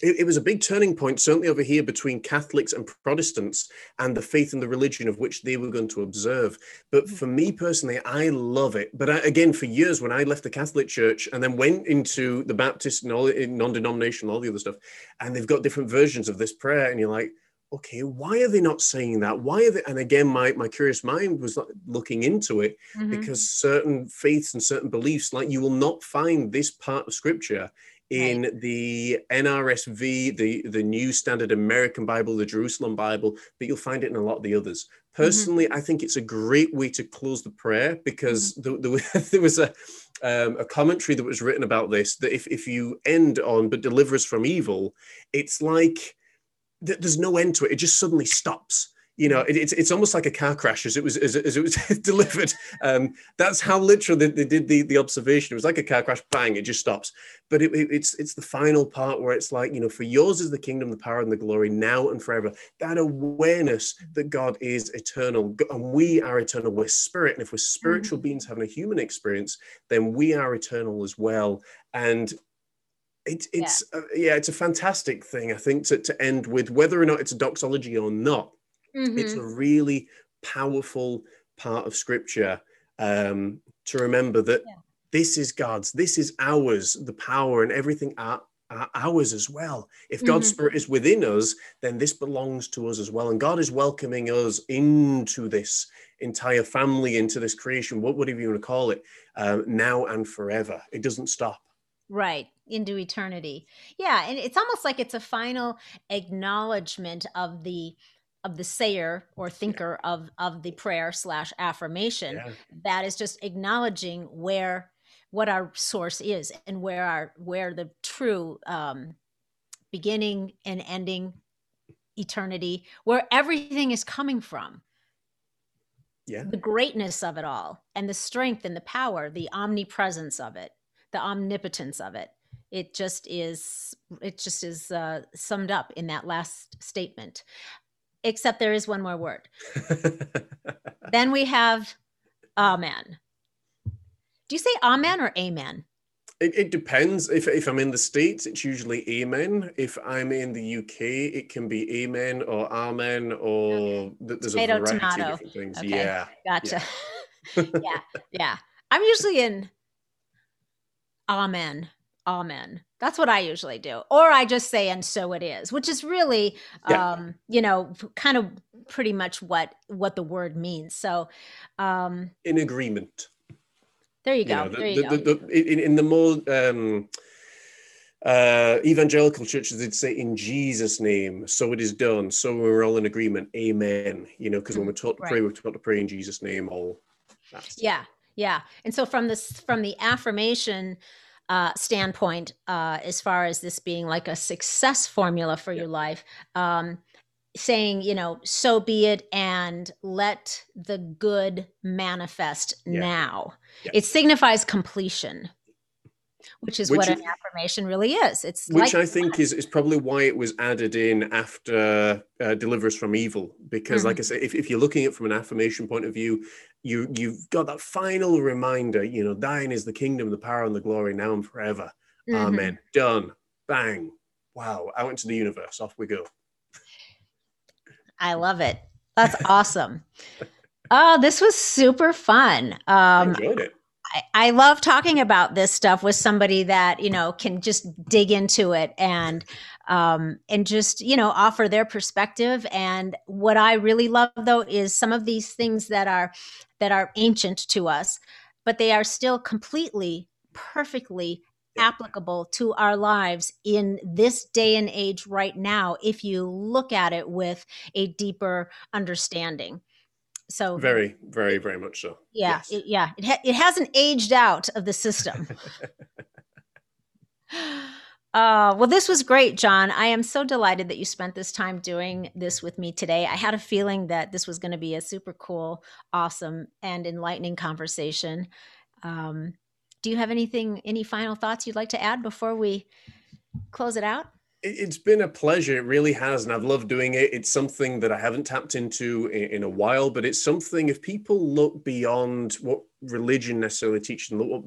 it, it, was a big turning point, certainly over here between Catholics and Protestants and the faith and the religion of which they were going to observe. But mm-hmm. for me personally, I love it. But I, again, for years when I left the Catholic Church and then went into the Baptist and all non-denominational, all the other stuff, and they've got different versions of this prayer, and you're like, okay, why are they not saying that? Why are they? And again, my my curious mind was looking into it mm-hmm. because certain faiths and certain beliefs, like you will not find this part of Scripture in right. the NRSV, the, the New Standard American Bible, the Jerusalem Bible, but you'll find it in a lot of the others. Mm-hmm. Personally, mm-hmm. I think it's a great way to close the prayer because mm-hmm. <laughs> there, was a, um, a commentary that was written about this that if, if you end on but deliver us from evil, it's like th- there's no end to it. It just suddenly stops you know, it, it's it's almost like a car crash as it was as, as it was <laughs> delivered. Um, that's how literal they, they, did the, the observation. It was like a car crash, bang, it just stops. But it, it, it's it's the final part where it's like, you know, for yours is the kingdom, the power, and the glory now and forever. That awareness that God is eternal and we are eternal. We're spirit, and if we're spiritual mm-hmm. beings having a human experience, then we are eternal as well. And it, it's yeah. Uh, yeah. it's a fantastic thing. I think to, to end with whether or not it's a doxology or not Mm-hmm. It's a really powerful part of scripture um, to remember that yeah. this is God's, this is ours, the power and everything are, are ours as well. If God's mm-hmm. Spirit is within us, then this belongs to us as well. And God is welcoming us into this entire family, into this creation, what, whatever you want to call it, um, now and forever. It doesn't stop. Right into eternity. Yeah, and it's almost like it's a final acknowledgement of the of the sayer or thinker yeah. of of the prayer slash affirmation. Yeah. that is just acknowledging where what our source is and where our where the true um beginning and ending eternity where everything is coming from. Yeah. The greatness of it all and the strength and the power the omnipresence of it the omnipotence of it. It just is it just is uh, summed up in that last statement except there is one more word. <laughs> then we have amen. Do you say amen or amen? It, it, depends. If, if I'm in the States, it's usually amen. If I'm in the UK, it can be amen or amen or okay. there's tomato, a variety tomato. of different things. Okay. Yeah. Gotcha. Yeah. <laughs> yeah. Yeah. I'm usually in amen. Amen. That's what I usually do. Or I just say, and so it is, which is really, yeah. um, you know, kind of pretty much what, what the word means. So, um, in agreement. There you go. You know, the, there you the, go. The, in, in, the more, um, uh, evangelical churches they'd say in jesus name so it is done so we're all in agreement amen you know because when we're taught to right. pray we're taught to pray in jesus name all yeah yeah and so from this from the affirmation uh, standpoint, uh, as far as this being like a success formula for yeah. your life, um, saying, you know, so be it and let the good manifest yeah. now. Yeah. It signifies completion which is which what an affirmation really is. It's which like I think is, is probably why it was added in after uh, "Deliver Us from Evil," because, mm-hmm. like I say, if, if you're looking at it from an affirmation point of view, you you've got that final reminder. You know, thine is the kingdom, the power, and the glory now and forever. Mm-hmm. Amen. Done. Bang. Wow. Out into the universe. Off we go. I love it. That's awesome. Oh, this was super fun. Um, I enjoyed it. I, I love talking about this stuff with somebody that you know can just dig into it and um, and just you know offer their perspective. And what I really love though is some of these things that are that are ancient to us, but they are still completely, perfectly applicable to our lives in this day and age right now if you look at it with a deeper understanding so very, very, very much so. Yeah, yes. it, yeah. It ha- it hasn't aged out of the system. <laughs> <laughs> Uh, well, this was great, John. I am so delighted that you spent this time doing this with me today. I had a feeling that this was going to be a super cool, awesome, and enlightening conversation. Um, do you have anything, any final thoughts you'd like to add before we close it out? It's been a pleasure. It really has. And I've loved doing it. It's something that I haven't tapped into in, in, a while, but it's something if people look beyond what religion necessarily teaches and look what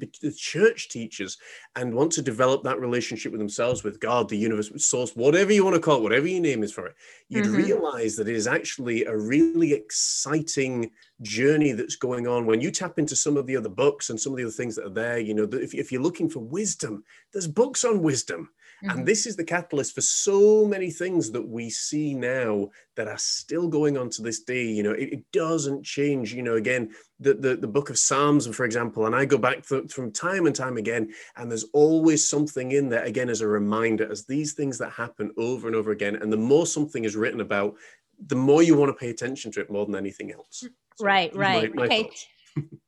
the church teaches and want to develop that relationship with themselves, with God, the universe, source, whatever you want to call it, whatever your name is for it, you'd mm-hmm. realize that it is actually a really exciting journey that's going on when you tap into some of the other books and some of the other things that are there. You know, if, if you're looking for wisdom, there's books on wisdom Mm-hmm. And this is the catalyst for so many things that we see now that are still going on to this day. You know, it, it doesn't change. You know, again, the, the, the book of Psalms, for example, and I go back th- from time and time again, and there's always something in there, again, as a reminder, as these things that happen over and over again. And the more something is written about, the more you want to pay attention to it more than anything else. So right, right. My, my okay. Thoughts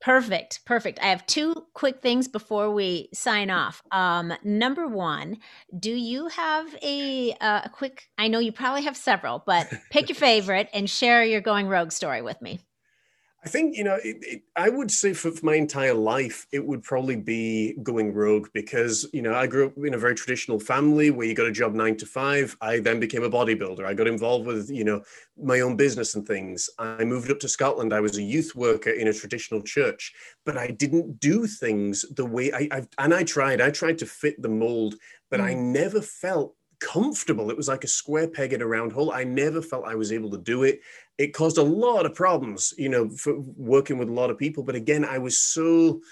perfect perfect. I have two quick things before we sign off. Um, number one do you have a, uh, a quick i know you probably have several but pick your <laughs> favorite and share your going rogue story with me I think, you know, it, it, I would say for, for, my entire life, it would probably be going rogue because, you know, I grew up in a very traditional family where you got a job nine to five. I then became a bodybuilder. I got involved with, you know, my own business and things. I moved up to Scotland. I was a youth worker in a traditional church, but I didn't do things the way I, I've, and I tried, I tried to fit the mold, but mm. I never felt comfortable. It was like a square peg in a round hole. I never felt I was able to do it. It caused a lot of problems, you know, for working with a lot of people. But again, I was so,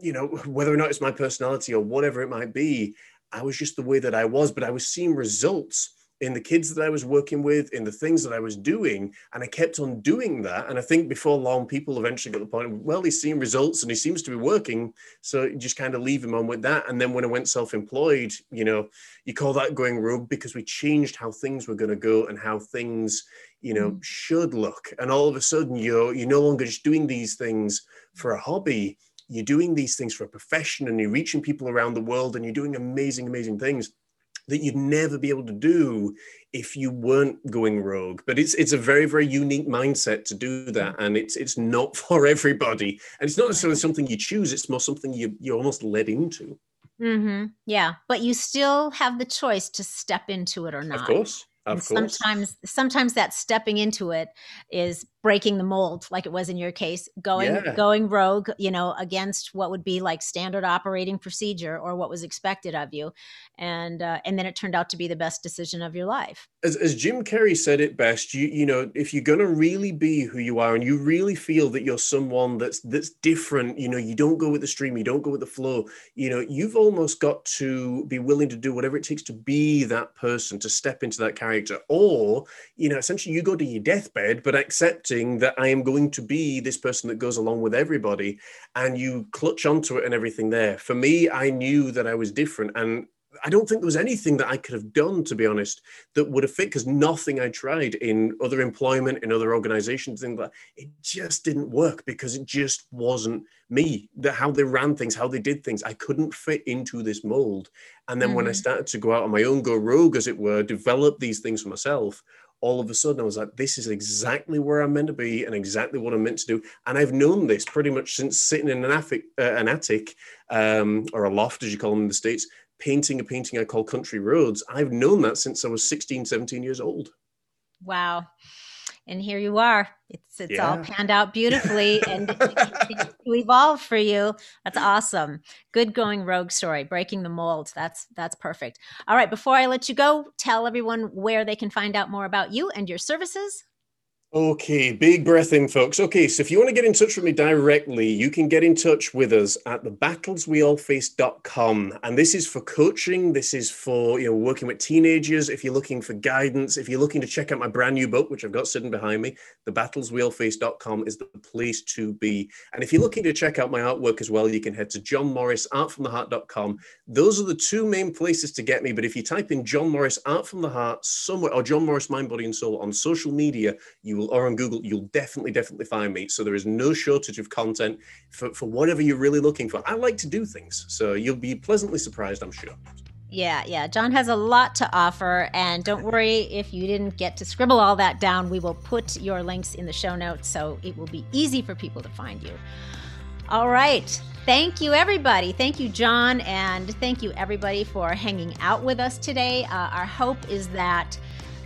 you know, <laughs> whether or not it's my personality or whatever it might be, I was just the way that I was. But I was seeing results in the kids that I was working with, in the things that I was doing. And I kept on doing that. And I think before long, people eventually got the point, well, he's seeing results and he seems to be working. So you just kind of leave him on with that. And then when I went self employed, you know, you call that going rogue because we changed how things were going to go and how things, you know, mm. should look. And all of a sudden, you're, you're no longer just doing these things for a hobby. You're doing these things for a profession and you're reaching people around the world and you're doing amazing, amazing things that you'd never be able to do if you weren't going rogue. But it's it's a very very unique mindset to do that, and it's it's not <laughs> for everybody, and it's not necessarily something you choose. It's more something you you're almost led into. Mm-hmm. Yeah, but you still have the choice to step into it or not. Of course. Of course. sometimes sometimes that stepping into it is breaking the mold like it was in your case going yeah. going rogue you know against what would be like standard operating procedure or what was expected of you and uh, and then it turned out to be the best decision of your life as, as jim carrey said it best you you know if you're going to really be who you are and you really feel that you're someone that's that's different you know you don't go with the stream you don't go with the flow you know you've almost got to be willing to do whatever it takes to be that person to step into that character or you know essentially you go to your deathbed but accept accepting that I am going to be this person that goes along with everybody and you clutch onto it and everything there. For me, I knew that I was different and I don't think there was anything that I could have done, to be honest, that would have fit because nothing I tried in other employment, in other organizations, things like that, it just didn't work because it just wasn't me. The, how they ran things, how they did things, I couldn't fit into this mold. And then mm-hmm. when I mm-hmm. started to go out on my own, go rogue, as it were, develop these things for myself, all of a sudden I was like, this is exactly where I'm meant to be and exactly what I'm meant to do. And I've known this pretty much since sitting in an attic, uh, an attic um, or a loft, as you call them in the States, painting a painting I call Country Roads. I've known that since I was 16, 17 years old. Wow and here you are. It's it's yeah. all panned out beautifully <laughs> and to evolve for you. That's awesome. Good going rogue story, breaking the mold. That's that's perfect. All right, before I let you go, tell everyone where they can find out more about you and your services. Okay, big breath in, folks. Okay, so if you want to get in touch with me directly, you can get in touch with us at the battlesweallface.com. And this is for coaching. This is for, you know, working with teenagers. If you're looking for guidance, if you're looking to check out my brand new book, which I've got sitting behind me, the battlesweallface.com is the place to be. And if you're looking to check out my artwork as well, you can head to John Morris artfromtheheart.com. Those are the two main places to get me. But if you type in John Morris Art from the Heart somewhere, or John Morris Mind, Body, and Soul on social media, you will, or on Google, you'll definitely, definitely find me. So there is no shortage of content for, for whatever you're really looking for. I like to do things. So you'll be pleasantly surprised, I'm sure. Yeah, yeah. John has a lot to offer. And don't worry if you didn't get to scribble all that down. We will put your links in the show notes so it will be easy for people to find you. All right. Thank you, everybody. Thank you, John, and thank you, everybody, for hanging out with us today. Uh, our hope is that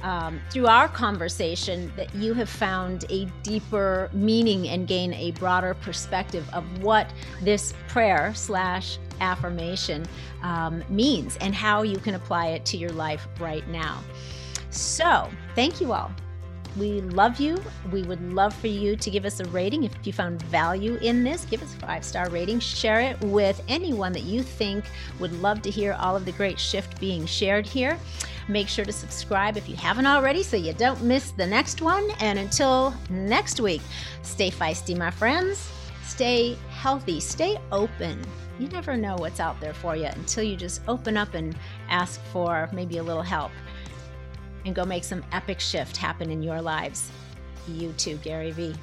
um, through our conversation that you have found a deeper meaning and gain a broader perspective of what this prayer slash affirmation um, means and how you can apply it to your life right now. So, thank you all. We love you. We would love for you to give us a rating. If you found value in this, give us a five star rating. Share it with anyone that you think would love to hear all of the great shift being shared here. Make sure to subscribe if you haven't already so you don't miss the next one. And until next week, stay feisty, my friends. Stay healthy. Stay open. You never know what's out there for you until you just open up and ask for maybe a little help and go make some epic shift happen in your lives. You too, Gary Vee.